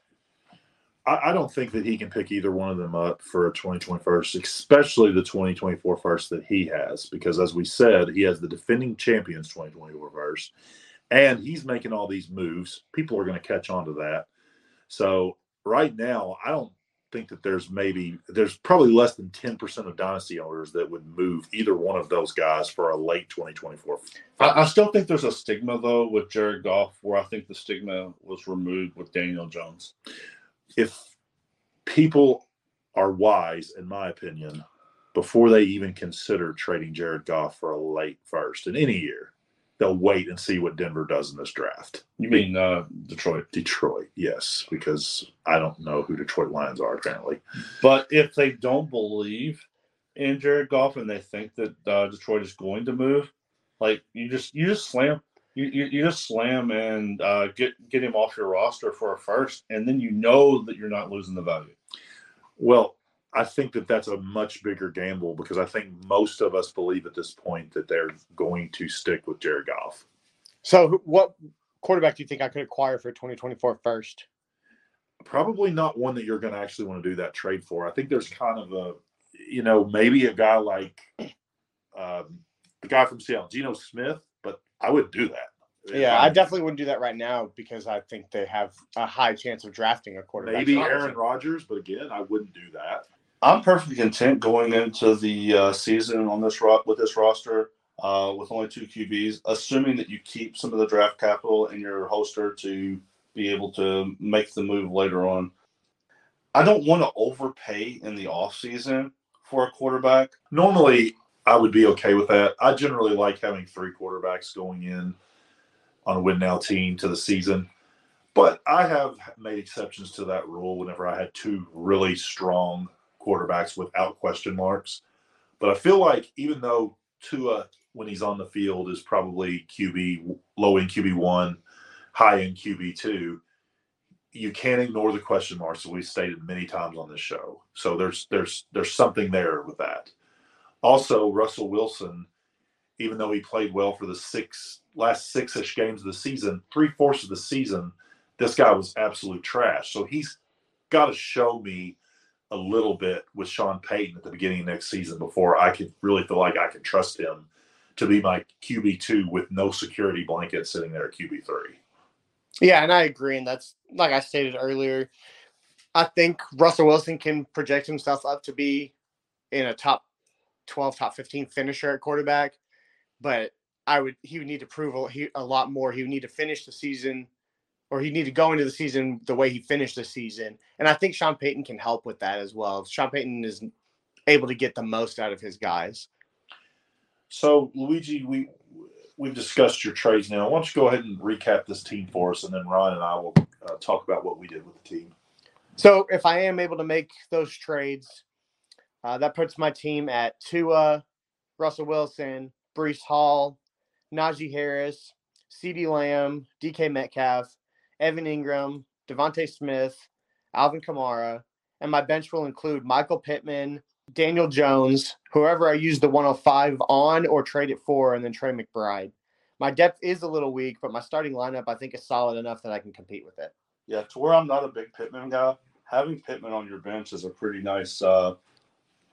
I, I don't think that he can pick either one of them up for a 2021, especially the 2024 first that he has, because as we said, he has the defending champions 2024 first, and he's making all these moves. People are going to catch on to that. So right now, I don't think that there's maybe there's probably less than 10% of dynasty owners that would move either one of those guys for a late 2024. I, I still think there's a stigma though with Jared Goff, where I think the stigma was removed with Daniel Jones. If people are wise, in my opinion, before they even consider trading Jared Goff for a late first in any year, they'll wait and see what Denver does in this draft. You mean uh, Detroit? Detroit, yes, because I don't know who Detroit Lions are apparently. But if they don't believe in Jared Goff and they think that uh, Detroit is going to move, like you just you just slam you you, you just slam and uh, get get him off your roster for a first, and then you know that you're not losing the value. Well, I think that that's a much bigger gamble because I think most of us believe at this point that they're going to stick with Jared Goff. So, what quarterback do you think I could acquire for 2024 first? Probably not one that you're going to actually want to do that trade for. I think there's kind of a, you know, maybe a guy like um, the guy from Seattle, Geno Smith, but I would do that. Yeah, I definitely wouldn't do that right now because I think they have a high chance of drafting a quarterback. maybe Aaron Rodgers, but again, I wouldn't do that. I'm perfectly content going into the uh, season on this ro- with this roster uh, with only two QBs, assuming that you keep some of the draft capital in your holster to be able to make the move later on. I don't want to overpay in the offseason for a quarterback. Normally, I would be okay with that. I generally like having three quarterbacks going in on a win now team to the season. But I have made exceptions to that rule whenever I had two really strong quarterbacks without question marks. But I feel like even though Tua, when he's on the field, is probably QB low end QB one, high end QB two, you can't ignore the question marks that we've stated many times on this show. So there's there's there's something there with that. Also, Russell Wilson, even though he played well for the six last six ish games of the season, three fourths of the season, this guy was absolute trash. So he's got to show me a little bit with Sean Payton at the beginning of next season before I can really feel like I can trust him to be my QB two with no security blanket sitting there at QB three. Yeah, and I agree. And that's like I stated earlier. I think Russell Wilson can project himself up to be in a top 12, top 15 finisher at quarterback. But I would he would need to prove a, he, a lot more. He would need to finish the season or he'd need to go into the season the way he finished the season. And I think Sean Payton can help with that as well. Sean Payton is able to get the most out of his guys. So Luigi, we we've discussed your trades now. Why don't you go ahead and recap this team for us, and then Ryan and I will uh, talk about what we did with the team. So if I am able to make those trades, uh, that puts my team at Tua, Russell Wilson, Breece Hall, Najee Harris, CeeDee Lamb, D.K. Metcalf, Evan Engram, DeVonta Smith, Alvin Kamara, and my bench will include Michael Pittman, Daniel Jones, whoever I use the 105 on or trade it for, and then Trey McBride. My depth is a little weak, but my starting lineup I think is solid enough that I can compete with it. Yeah, to where I'm not a big Pittman guy, having Pittman on your bench is a pretty nice, uh,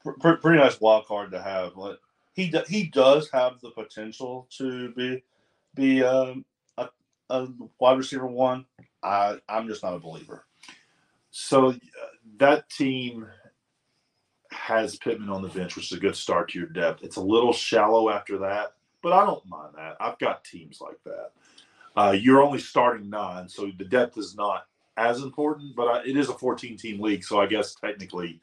pr- pr- pretty nice wild card to have. Like, he do- he does have the potential to be be um, a, wide receiver one. I I'm just not a believer. So uh, that team has Pittman on the bench, which is a good start to your depth. It's a little shallow after that, but I don't mind that. I've got teams like that. Uh, you're only starting nine, so the depth is not as important, but I, it is a 14 team league, so I guess technically,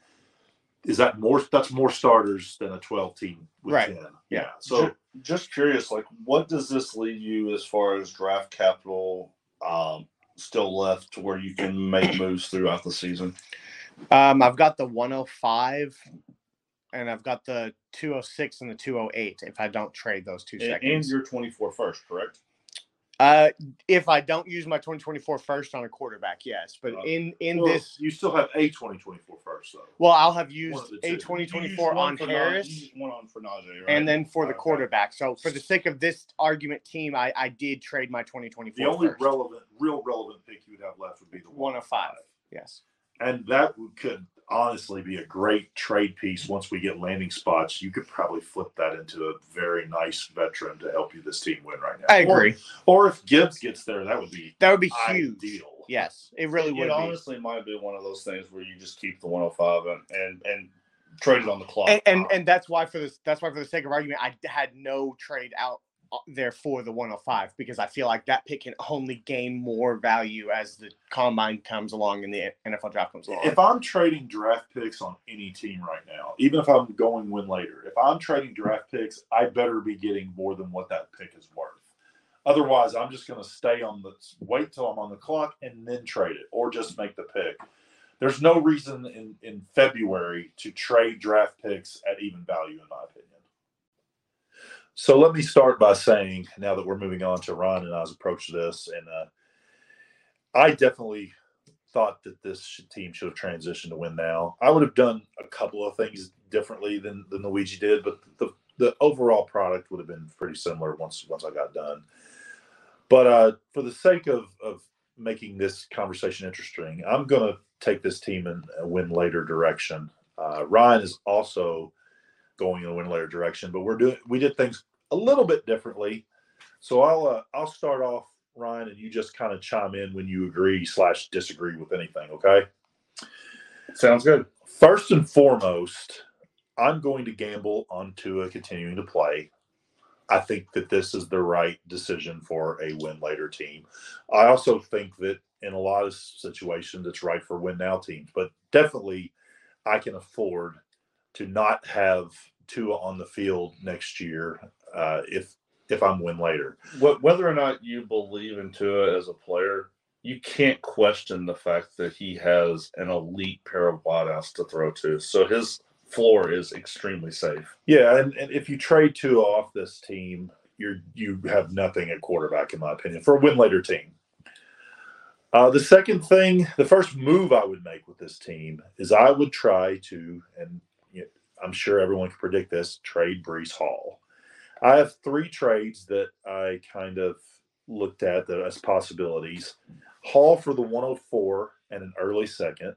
is that more? That's more starters than a 12 team with Right. 10. Yeah. So Ju- just curious, like, what does this lead you as far as draft capital um, still left to where you can make moves throughout the season? Um, I've got the 105 and I've got the 206 and the 208 if I don't trade those two And, and seconds. your 24 first, correct? Uh, if I don't use my 2024 first on a quarterback, yes. But Uh, in in well, this, you still have a 2024 first, though. well, I'll have used a two. You used 2024 one on Harris one on for Najee, right? and then for the Okay. quarterback. So for the sake of this argument team, I, I did trade my 2024 The only first. relevant, real relevant pick you would have left would be the 105. Yes. And that would- could honestly be a great trade piece once we get landing spots. You could probably flip that into a very nice veteran to help you this team win right now. I agree. Or, or if Gibbs gets there, that would be that would be huge. ideal. Yes, it really it, would it be. honestly might be one of those things where you just keep the 105 and and, and trade it on the clock. and, and and that's why for this that's why for the sake of argument i had no trade out uh, Uh, there for the 105 because i feel like that pick can only gain more value as the combine comes along and the nfl draft comes along If I'm trading draft picks on any team right now, even if I'm going win later, if I'm trading draft picks, I better be getting more than what that pick is worth. Otherwise, I'm just going to stay on the wait till I'm on the clock and then trade it, or just make the pick. There's no reason in in February to trade draft picks at even value, in my opinion. So let me start by saying, now that we're moving on to Ron and I's approach to this, and uh, I definitely thought that this team should have transitioned to win now. I would have done a couple of things differently than than Luigi did, but the the overall product would have been pretty similar once once I got done. But uh, for the sake of of making this conversation interesting, I'm going to take this team in a win later direction. Uh, Ryan is also going in a win later direction, but we're doing we did things a little bit differently. So I'll uh, I'll start off Ryan, and you just kind of chime in when you agree slash disagree with anything. Okay. Sounds good. First and foremost, I'm going to gamble on Tua continuing to play. I think that this is the right decision for a win later team. I also think that in a lot of situations, it's right for win now teams, but definitely I can afford to not have Tua on the field next year uh, if if I'm win later. Wh- Whether or not you believe in Tua as a player, you can't question the fact that he has an elite pair of wideouts to throw to. So his floor is extremely safe. Yeah, and, and if you trade Tua off this team, you're you have nothing at quarterback, in my opinion, for a win later team. Uh, the second thing, the first move I would make with this team is I would try to, and you I'm sure everyone can predict this, trade Breece Hall. I have three trades that I kind of looked at that as possibilities. Hall for the 104 and an early second.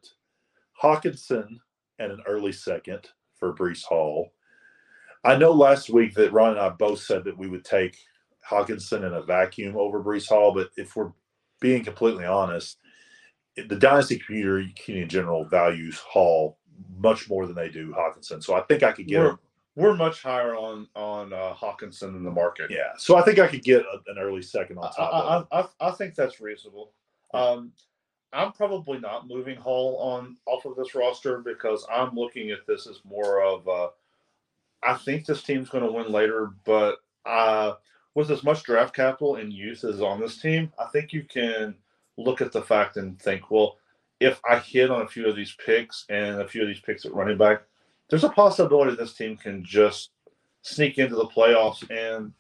Hockenson and an early second for Breece Hall. I know last week that Ron and I both said that we would take Hockenson in a vacuum over Breece Hall, but if we're being completely honest, the dynasty community in general values Hall much more than they do Hockenson. So I think I could get We're, him. we're much higher on on uh, Hockenson in the market. Yeah. So I think I could get a, an early second on I, top of. I, I, I think that's reasonable. Um, I'm probably not moving Hall on off of this roster because I'm looking at this as more of uh, I think this team's going to win later, but uh, with as much draft capital and youth as on this team, I think you can look at the fact and think, well, if I hit on a few of these picks and a few of these picks at running back, there's a possibility this team can just sneak into the playoffs. And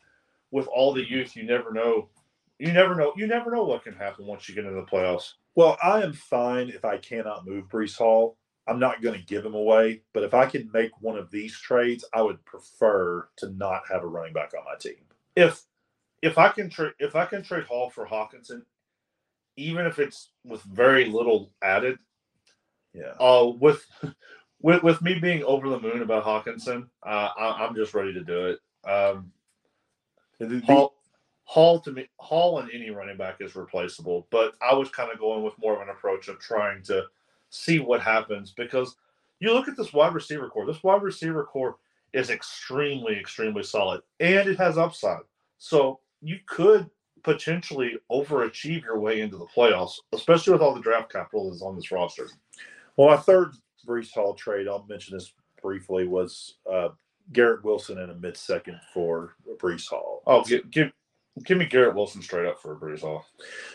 with all the youth, you never know. You never know. You never know what can happen once you get into the playoffs. Well, I am fine if I cannot move Breece Hall. I'm not going to give him away, but if I can make one of these trades, I would prefer to not have a running back on my team. If if I can trade if I can trade Hall for Hockenson, even if it's with very little added, Yeah. uh, with with with me being over the moon about Hockenson, uh, I, I'm just ready to do it. Um, The- the- Hall, Hall to me, Hall and any running back is replaceable, but I was kind of going with more of an approach of trying to see what happens because you look at this wide receiver corps. This wide receiver corps is extremely, extremely solid, and it has upside. So you could potentially overachieve your way into the playoffs, especially with all the draft capital that's on this roster. Well, my third Breece Hall trade, I'll mention this briefly, was uh, Garrett Wilson in a mid second for Brees Hall. Oh, give give, give me Garrett Wilson straight up for a Breece Hall.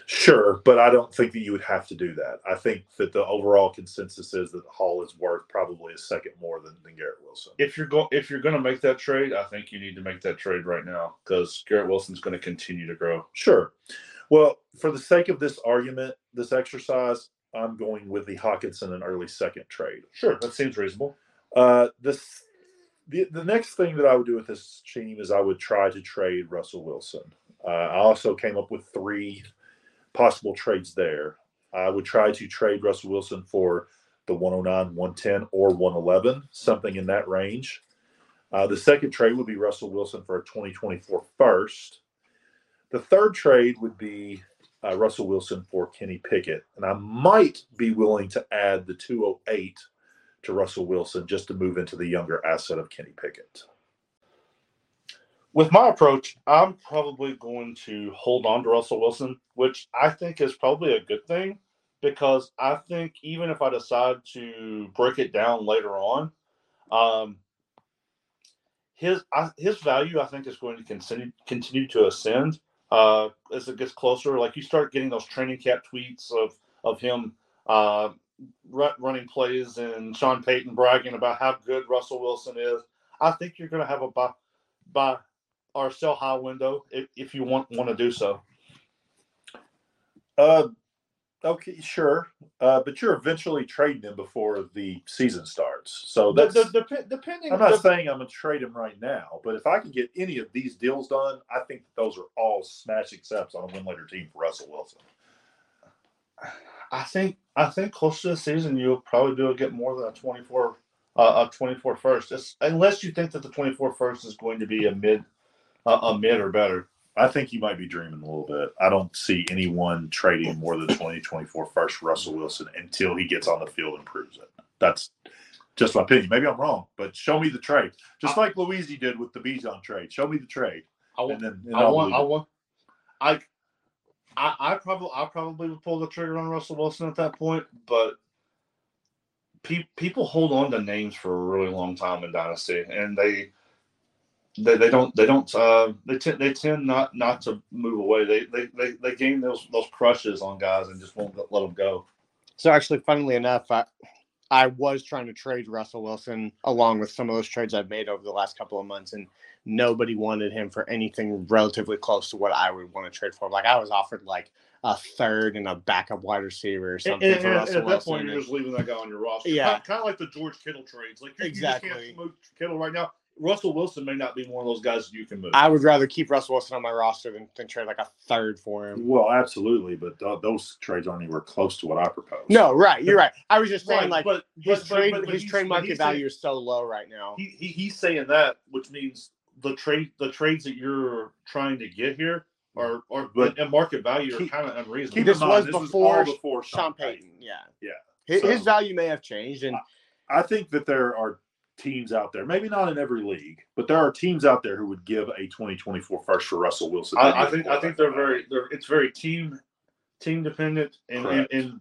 Sure, but I don't think that you would have to do that. I think that the overall consensus is that Hall is worth probably a second more than, than Garrett Wilson. if you're going if you're going to make that trade, I think you need to make that trade right now because Garrett Wilson's going to continue to grow. Sure. Well, for the sake of this argument, this exercise, I'm going with the Hockenson and early second trade. Sure, that seems reasonable. Uh, this the, the next thing that I would do with this team is I would try to trade Russell Wilson. Uh, I also came up with three possible trades there. I would try to trade Russell Wilson for the 109, 110, or 111, something in that range. Uh, the second trade would be Russell Wilson for a 2024 first. The third trade would be uh, Russell Wilson for Kenny Pickett, and I might be willing to add the 208 to Russell Wilson just to move into the younger asset of Kenny Pickett. With my approach, I'm probably going to hold on to Russell Wilson, which I think is probably a good thing because I think even if I decide to break it down later on, um, his I, his value I think is going to continue continue to ascend uh, as it gets closer. Like you start getting those training camp tweets of of him uh, running plays and Sean Payton bragging about how good Russell Wilson is. I think you're going to have a buy, buy or sell high window if, if you want want to do so. Uh, okay, sure, uh, but you're eventually trading them before the season starts. So that's the, the, the, depending. I'm not saying I'm gonna trade them right now, but if I can get any of these deals done, I think that those are all smash accepts on a win later team for Russell Wilson. I think I think close to the season you'll probably be able to get more than a 24 uh, a 24 first, it's, unless you think that the 24 first is going to be a mid uh, a mid or better. I think you might be dreaming a little bit. I don't see anyone trading more than 2024 first Russell Wilson until he gets on the field and proves it. That's just my opinion. Maybe I'm wrong, but show me the trade. Just I, like Luigi did with the Bijan trade. Show me the trade. I want. Then, I want. I want. I. I, I probably I probably would pull the trigger on Russell Wilson at that point, but pe- people hold on to names for a really long time in dynasty, and they they, they don't they don't uh, they tend they tend not not to move away. They they they, they gain those those crushes on guys and just won't let them go. So actually, funnily enough, I I was trying to trade Russell Wilson along with some of those trades I've made over the last couple of months, and nobody wanted him for anything relatively close to what I would want to trade for. Like I was offered like a third and a backup wide receiver or something. And, and, and at that point, you're just leaving that guy on your roster. Yeah, kind, kind of like the George Kittle trades. Like exactly. you just can't move Kittle right now. Russell Wilson may not be one of those guys you can move. I would rather keep Russell Wilson on my roster than, than trade like a third for him. Well, absolutely, but th- those trades aren't anywhere close to what I propose. No, right, you're right. I was just saying, right, like, but, his but, trade but, his trade market value saying, is so low right now. He, he, he's saying that, which means the trade the trades that you're trying to get here are are but and market value are kind of unreasonable. This was this before, before Sean Payton. Payton. Yeah, yeah. His, so, his value may have changed, and I, I think that there are teams out there, maybe not in every league, but there are teams out there who would give a 2024 first for Russell Wilson. I, I think I think they're very they're, it's very team team dependent and, and, and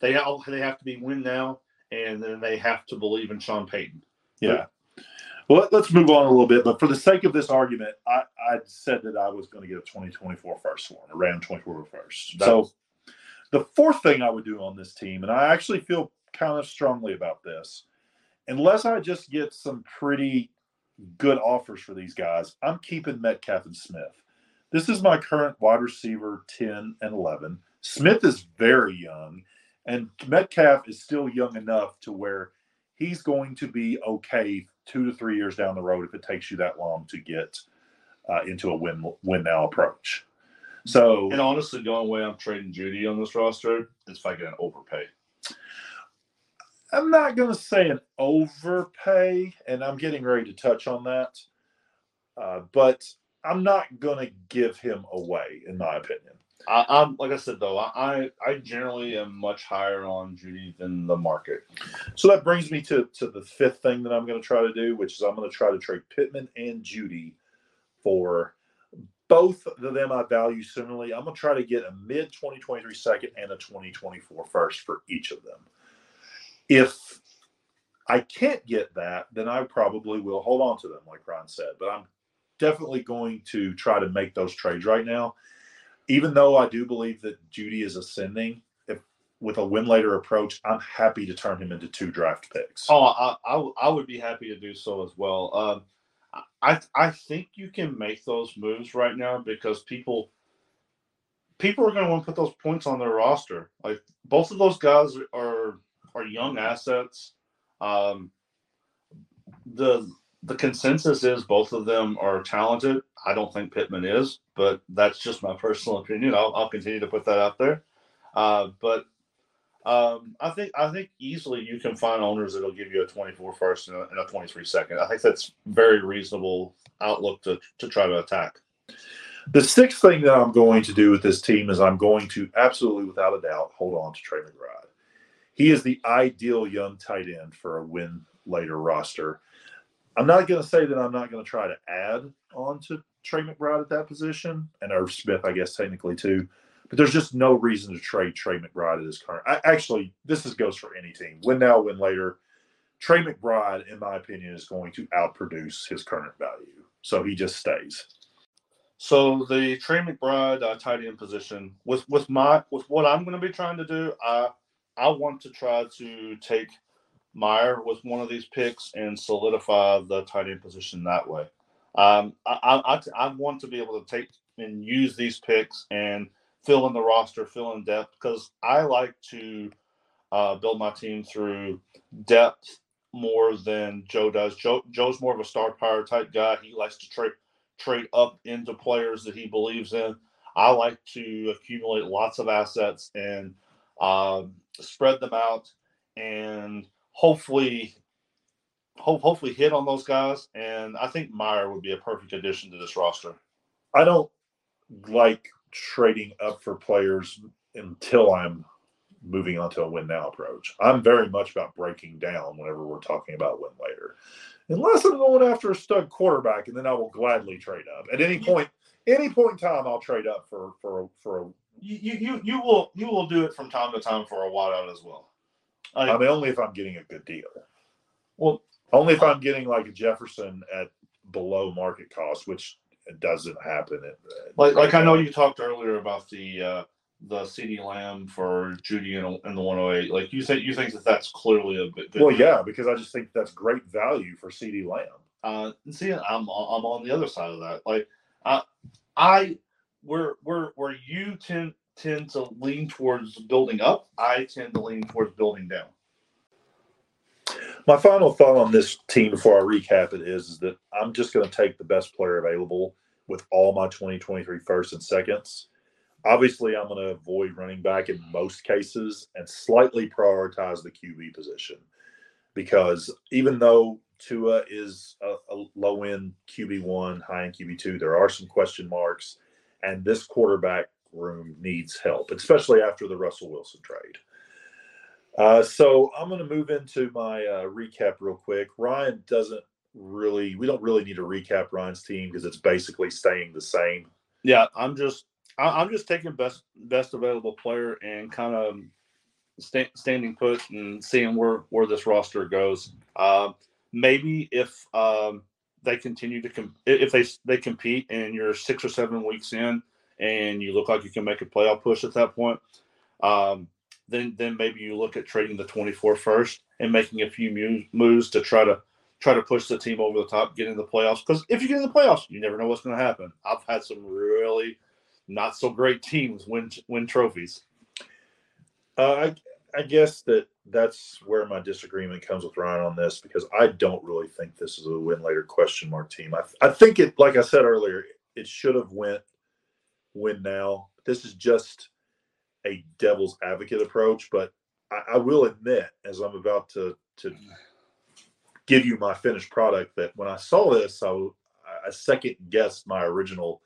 they all they have to be win now and then they have to believe in Sean Payton. Yeah. Well, let's move on a little bit. But for the sake of this argument, I, I said that I was going to get a 2024 first one, a random 24 first. so the fourth thing I would do on this team, and I actually feel kind of strongly about this, unless I just get some pretty good offers for these guys, I'm keeping Metcalf and Smith. This is my current wide receiver 10 and 11. Smith is very young, and Metcalf is still young enough to where he's going to be okay two to three years down the road if it takes you that long to get uh, into a win win now approach. So, and honestly, the only way I'm trading Jeudy on this roster is if I get an overpay. I'm not going to say an overpay, and I'm getting ready to touch on that. Uh, but I'm not going to give him away, in my opinion. I, am like I said though, I I generally am much higher on Jeudy than the market. So that brings me to to the fifth thing that I'm going to try to do, which is I'm going to try to trade Pittman and Jeudy for both of them. I value similarly. I'm going to try to get a mid 2023 second and a 2024 first for each of them. If I can't get that, then I probably will hold on to them, like Ron said. But I'm definitely going to try to make those trades right now. Even though I do believe that Jeudy is ascending, if with a win later approach, I'm happy to turn him into two draft picks. Oh, I, I, I would be happy to do so as well. Um, I I think you can make those moves right now because people people are going to want to put those points on their roster. Like both of those guys are are young assets. Um, the the consensus is both of them are talented. I don't think Pittman is, but that's just my personal opinion. I'll, I'll continue to put that out there. Uh, but um, I think I think easily you can find owners that'll give you a 24 first and a, and a 23 second. I think that's very reasonable outlook to to try to attack. The sixth thing that I'm going to do with this team is I'm going to absolutely, without a doubt, hold on to Trey McBride. He is the ideal young tight end for a win later roster. I'm not going to say that I'm not going to try to add on to Trey McBride at that position and Irv Smith, I guess, technically too. But there's just no reason to trade Trey McBride at his current. I, actually, this is, goes for any team. Win now, win later. Trey McBride, in my opinion, is going to outproduce his current value. So he just stays. So the Trey McBride uh, tight end position with with my with what I'm going to be trying to do, I I want to try to take Mayer with one of these picks and solidify the tight end position that way. Um, I, I, I want to be able to take and use these picks and fill in the roster, fill in depth because I like to uh, build my team through depth more than Joe does. Joe Joe's more of a star power type guy. He likes to trade trade up into players that he believes in. I like to accumulate lots of assets and uh, spread them out and hopefully hope, hopefully hit on those guys. And I think Mayer would be a perfect addition to this roster. I don't like trading up for players until I'm moving on to a win now approach. I'm very much about breaking down whenever we're talking about win later. Unless I'm going after a stud quarterback, and then I will gladly trade up. At any point, any point in time, I'll trade up for for for a. You you you will you will do it from time to time for a while as well. I, I mean, only if I'm getting a good deal. Well, only if I'm getting like a Jefferson at below market cost, which doesn't happen. At, like like I know you talked earlier about the uh, the CeeDee Lamb for Jeudy and, in the 108. Like you think you think that that's clearly a bit. Well, yeah, because I just think that's great value for CeeDee Lamb. Uh, see, I'm I'm on the other side of that. Like, I I where where where you tend tend to lean towards building up, I tend to lean towards building down. My final thought on this team before I recap it is, is that I'm just going to take the best player available with all my 2023 first and seconds Obviously, I'm going to avoid running back in most cases and slightly prioritize the QB position because even though Tua is a, a low end QB1, high end QB2, there are some question marks, and this quarterback room needs help, especially after the Russell Wilson trade. Uh, so I'm going to move into my uh, recap real quick. Ryan doesn't really, we don't really need to recap Ryan's team because it's basically staying the same. Yeah, I'm just I, am just taking best best available player and kind of sta- standing put and seeing where where this roster goes. Uh, maybe if um, they continue to com- if they they compete and you're six or seven weeks in and you look like you can make a playoff push at that point, um, then then maybe you look at trading the 24 first and making a few moves to try to try to push the team over the top, get in the playoffs. Because if you get in the playoffs, you never know what's going to happen. I've had some really not so great teams win win trophies. Uh, I I guess that that's where my disagreement comes with Ryan on this because I don't really think this is a win later question mark team. I I think it like I said earlier, it should have went win now. This is just a devil's advocate approach, but I, I will admit, as I'm about to to give you my finished product, that when I saw this, I, I second guessed my original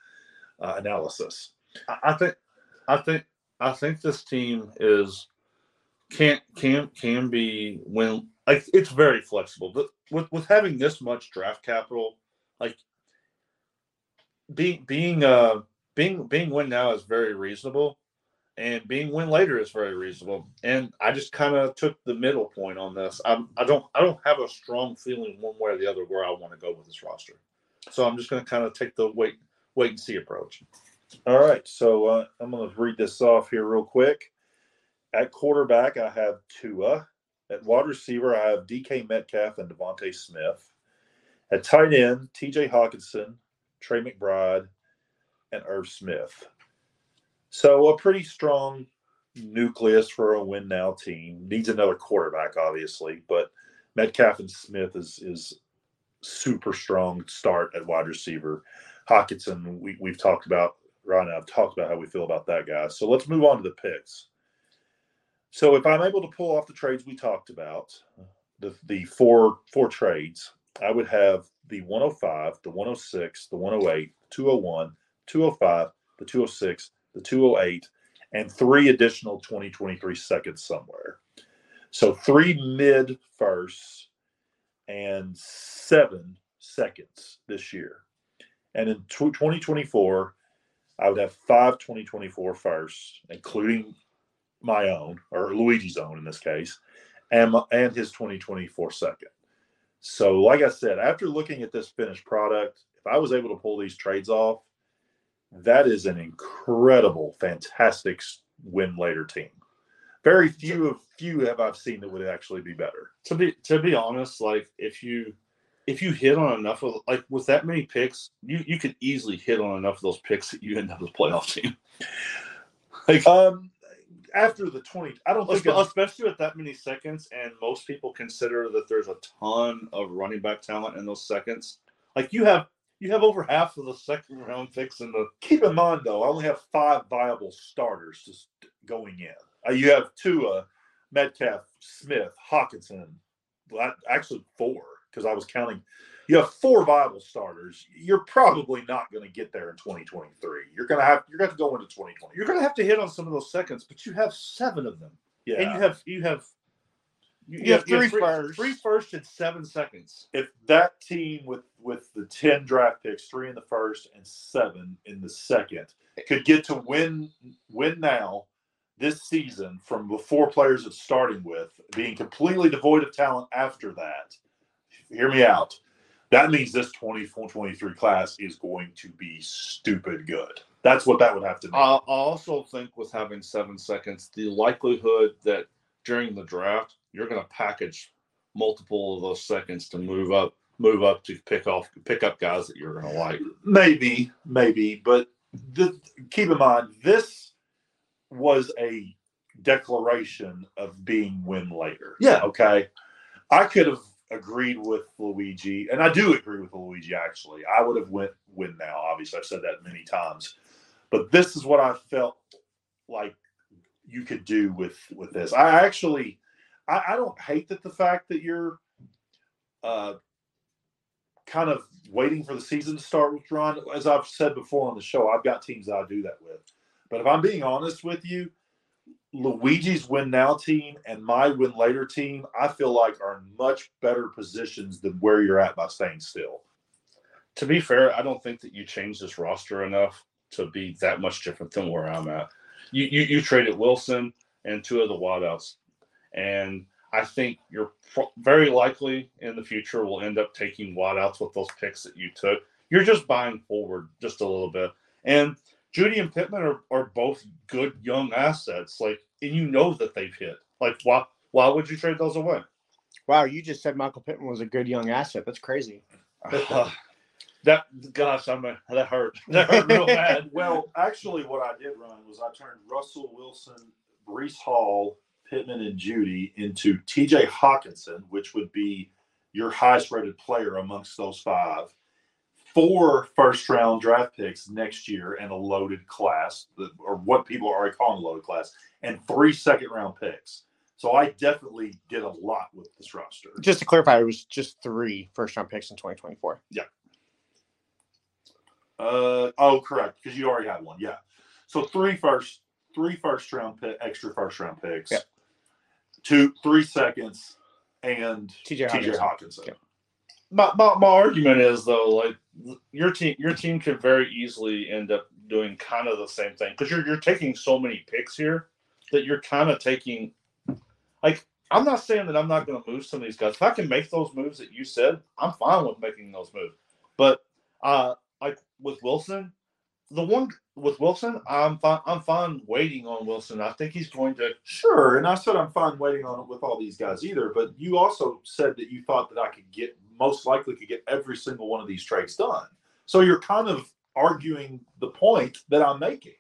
uh, analysis. I think, I think, I think this team is can can can be when like it's very flexible. But with with having this much draft capital, like being being uh being being win now is very reasonable, and being win later is very reasonable. And I just kind of took the middle point on this. I'm I don't I don't have a strong feeling one way or the other where I want to go with this roster. So I'm just going to kind of take the wait wait and see approach. All right, so uh, I'm going to read this off here real quick. At quarterback, I have Tua. At wide receiver, I have DK Metcalf and DeVonta Smith. At tight end, TJ Hockenson, Trey McBride, and Irv Smith. So a pretty strong nucleus for a win now team. Needs another quarterback, obviously, but Metcalf and Smith is is super strong start at wide receiver. Hockenson, we, we've talked about Ryan and I've talked about how we feel about that guy. So let's move on to the picks. So if I'm able to pull off the trades we talked about, the the four four trades, I would have the 105, the 106, the 108, 201, 205, the 206, the 208, and three additional 2023 seconds somewhere. So three mid firsts and seven seconds this year. And in tw 2024, I would have five 2024 firsts, including my own or Luigi's own in this case, and and his 2024 second. So, like I said, after looking at this finished product, if I was able to pull these trades off, that is an incredible, fantastic win later team. Very few of few have I've seen that would actually be better. To be to be honest, like if you if you hit on enough of like with that many picks, you you could easily hit on enough of those picks that you end up with a playoff team. like um after the 20 i don't think especially, with that many seconds and most people consider that there's a ton of running back talent in those seconds like you have you have over half of the second round picks in the keep in mind though i only have five viable starters just going in uh, you have Tua, Metcalf, Smith, Hockenson Well, actually four because I was counting. You have four viable starters. You're probably not going to get there in 2023. You're going to have you're going to go into 2020. You're going to have to hit on some of those seconds, but you have seven of them. Yeah, and you have you have you, you have, have, three, you have three, three first and seven seconds. If that team with with the 10 draft picks, three in the first and seven in the second, could get to win win now this season from the four players it's starting with being completely devoid of talent after that, hear me out. That means this 24-23 class is going to be stupid good. That's what that would have to be. I also think with having seven seconds, the likelihood that during the draft you're going to package multiple of those seconds to move up, move up to pick off, pick up guys that you're going to like. Maybe, maybe, but the, keep in mind this was a declaration of being win later. Yeah. Okay. I could have agreed with Luigi, and I do agree with Luigi actually. I would have went win now. Obviously, I've said that many times. But this is what I felt like you could do with with this. I actually I, I don't hate that the fact that you're uh kind of waiting for the season to start with Ron. As I've said before on the show, I've got teams that I do that with. But if I'm being honest with you, Luigi's win now team and my win later team, I feel like are in much better positions than where you're at by staying still. To be fair, I don't think that you changed this roster enough to be that much different than where I'm at. You you, you traded Wilson and two of the wideouts, and I think you're very likely in the future will end up taking wideouts with those picks that you took. You're just buying forward just a little bit, and Jeudy and Pittman are, are both good young assets. Like, and you know that they've hit. Like, why why would you trade those away? Wow, you just said Michael Pittman was a good young asset. That's crazy. Uh, that gosh, I'm a, that hurt. That hurt real bad. well, actually, what I did run was I turned Russell Wilson, Breece Hall, Pittman, and Jeudy into T.J. Hockenson, which would be your highest rated player amongst those five four first round draft picks next year and a loaded class, or what people are already calling a loaded class, and three second round picks. So I definitely did a lot with this roster. Just to clarify, it was just three first round picks in 2024. Yeah. Uh oh, correct, because you already had one. Yeah. So three first, three first round pick, extra first round picks. Yeah. Two, three seconds, and TJ Hockenson. Hockenson. Yeah. My, my, my argument is though, like your team your team could very easily end up doing kind of the same thing because you're you're taking so many picks here that you're kind of taking like I'm not saying that I'm not going to move some of these guys. If I can make those moves that you said, I'm fine with making those moves. But uh like with Wilson, the one with Wilson, I'm fine. I'm fine waiting on Wilson. I think he's going to. Sure, and I said I'm fine waiting on it with all these guys either. But you also said that you thought that I could get most likely could get every single one of these trades done. So you're kind of arguing the point that I'm making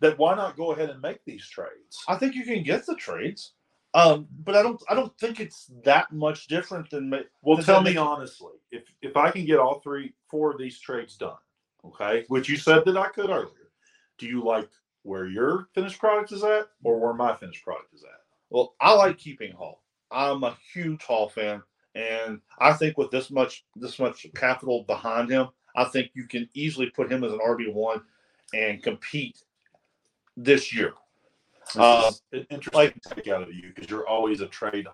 that why not go ahead and make these trades? I think you can get the trades, um, but I don't. I don't think it's that much different than. Well, than tell me honestly, if if I can get all three, four of these trades done, okay, which you said that I could earlier, do you like where your finished product is at or where my finished product is at? Well, I like keeping Hall. I'm a huge Hall fan. And I think with this much this much capital behind him, I think you can easily put him as an RB one. and compete this year. Uh, interesting take out of you because you're always a trade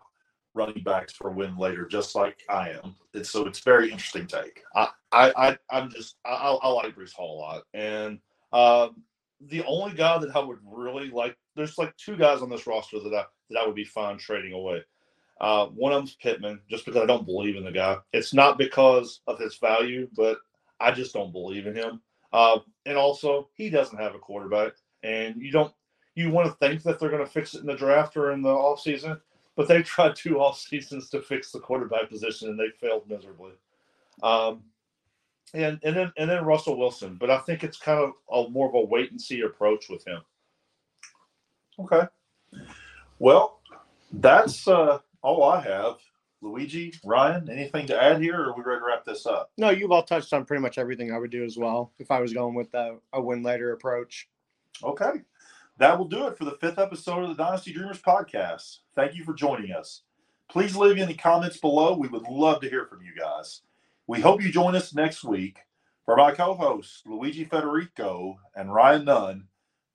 running backs for win later, just like I am. It's, so it's very interesting take. I, I, I'm just I, I I like Breece Hall a lot, and um, the only guy that I would really like, there's like two guys on this roster that I that I would be fine trading away. Uh, one of them's Pittman, just because I don't believe in the guy. It's not because of his value, but I just don't believe in him. Uh, and also, he doesn't have a quarterback, and you don't. You want to think that they're going to fix it in the draft or in the offseason, but they tried two off seasons to fix the quarterback position, and they failed miserably. Um, and and then and then Russell Wilson, but I think it's kind of a more of a wait and see approach with him. Okay. Well, that's uh, all I have. Luigi, Ryan, anything to add here, or are we ready to wrap this up? No, you've all touched on pretty much everything I would do as well if I was going with a, a win later approach. Okay. That will do it for the fifth episode of the Dynasty Dreamerz podcast. Thank you for joining us. Please leave any comments below. We would love to hear from you guys. We hope you join us next week. For my co hosts, Luigi Federico and Ryan Nunn,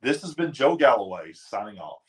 this has been Joe Galloway signing off.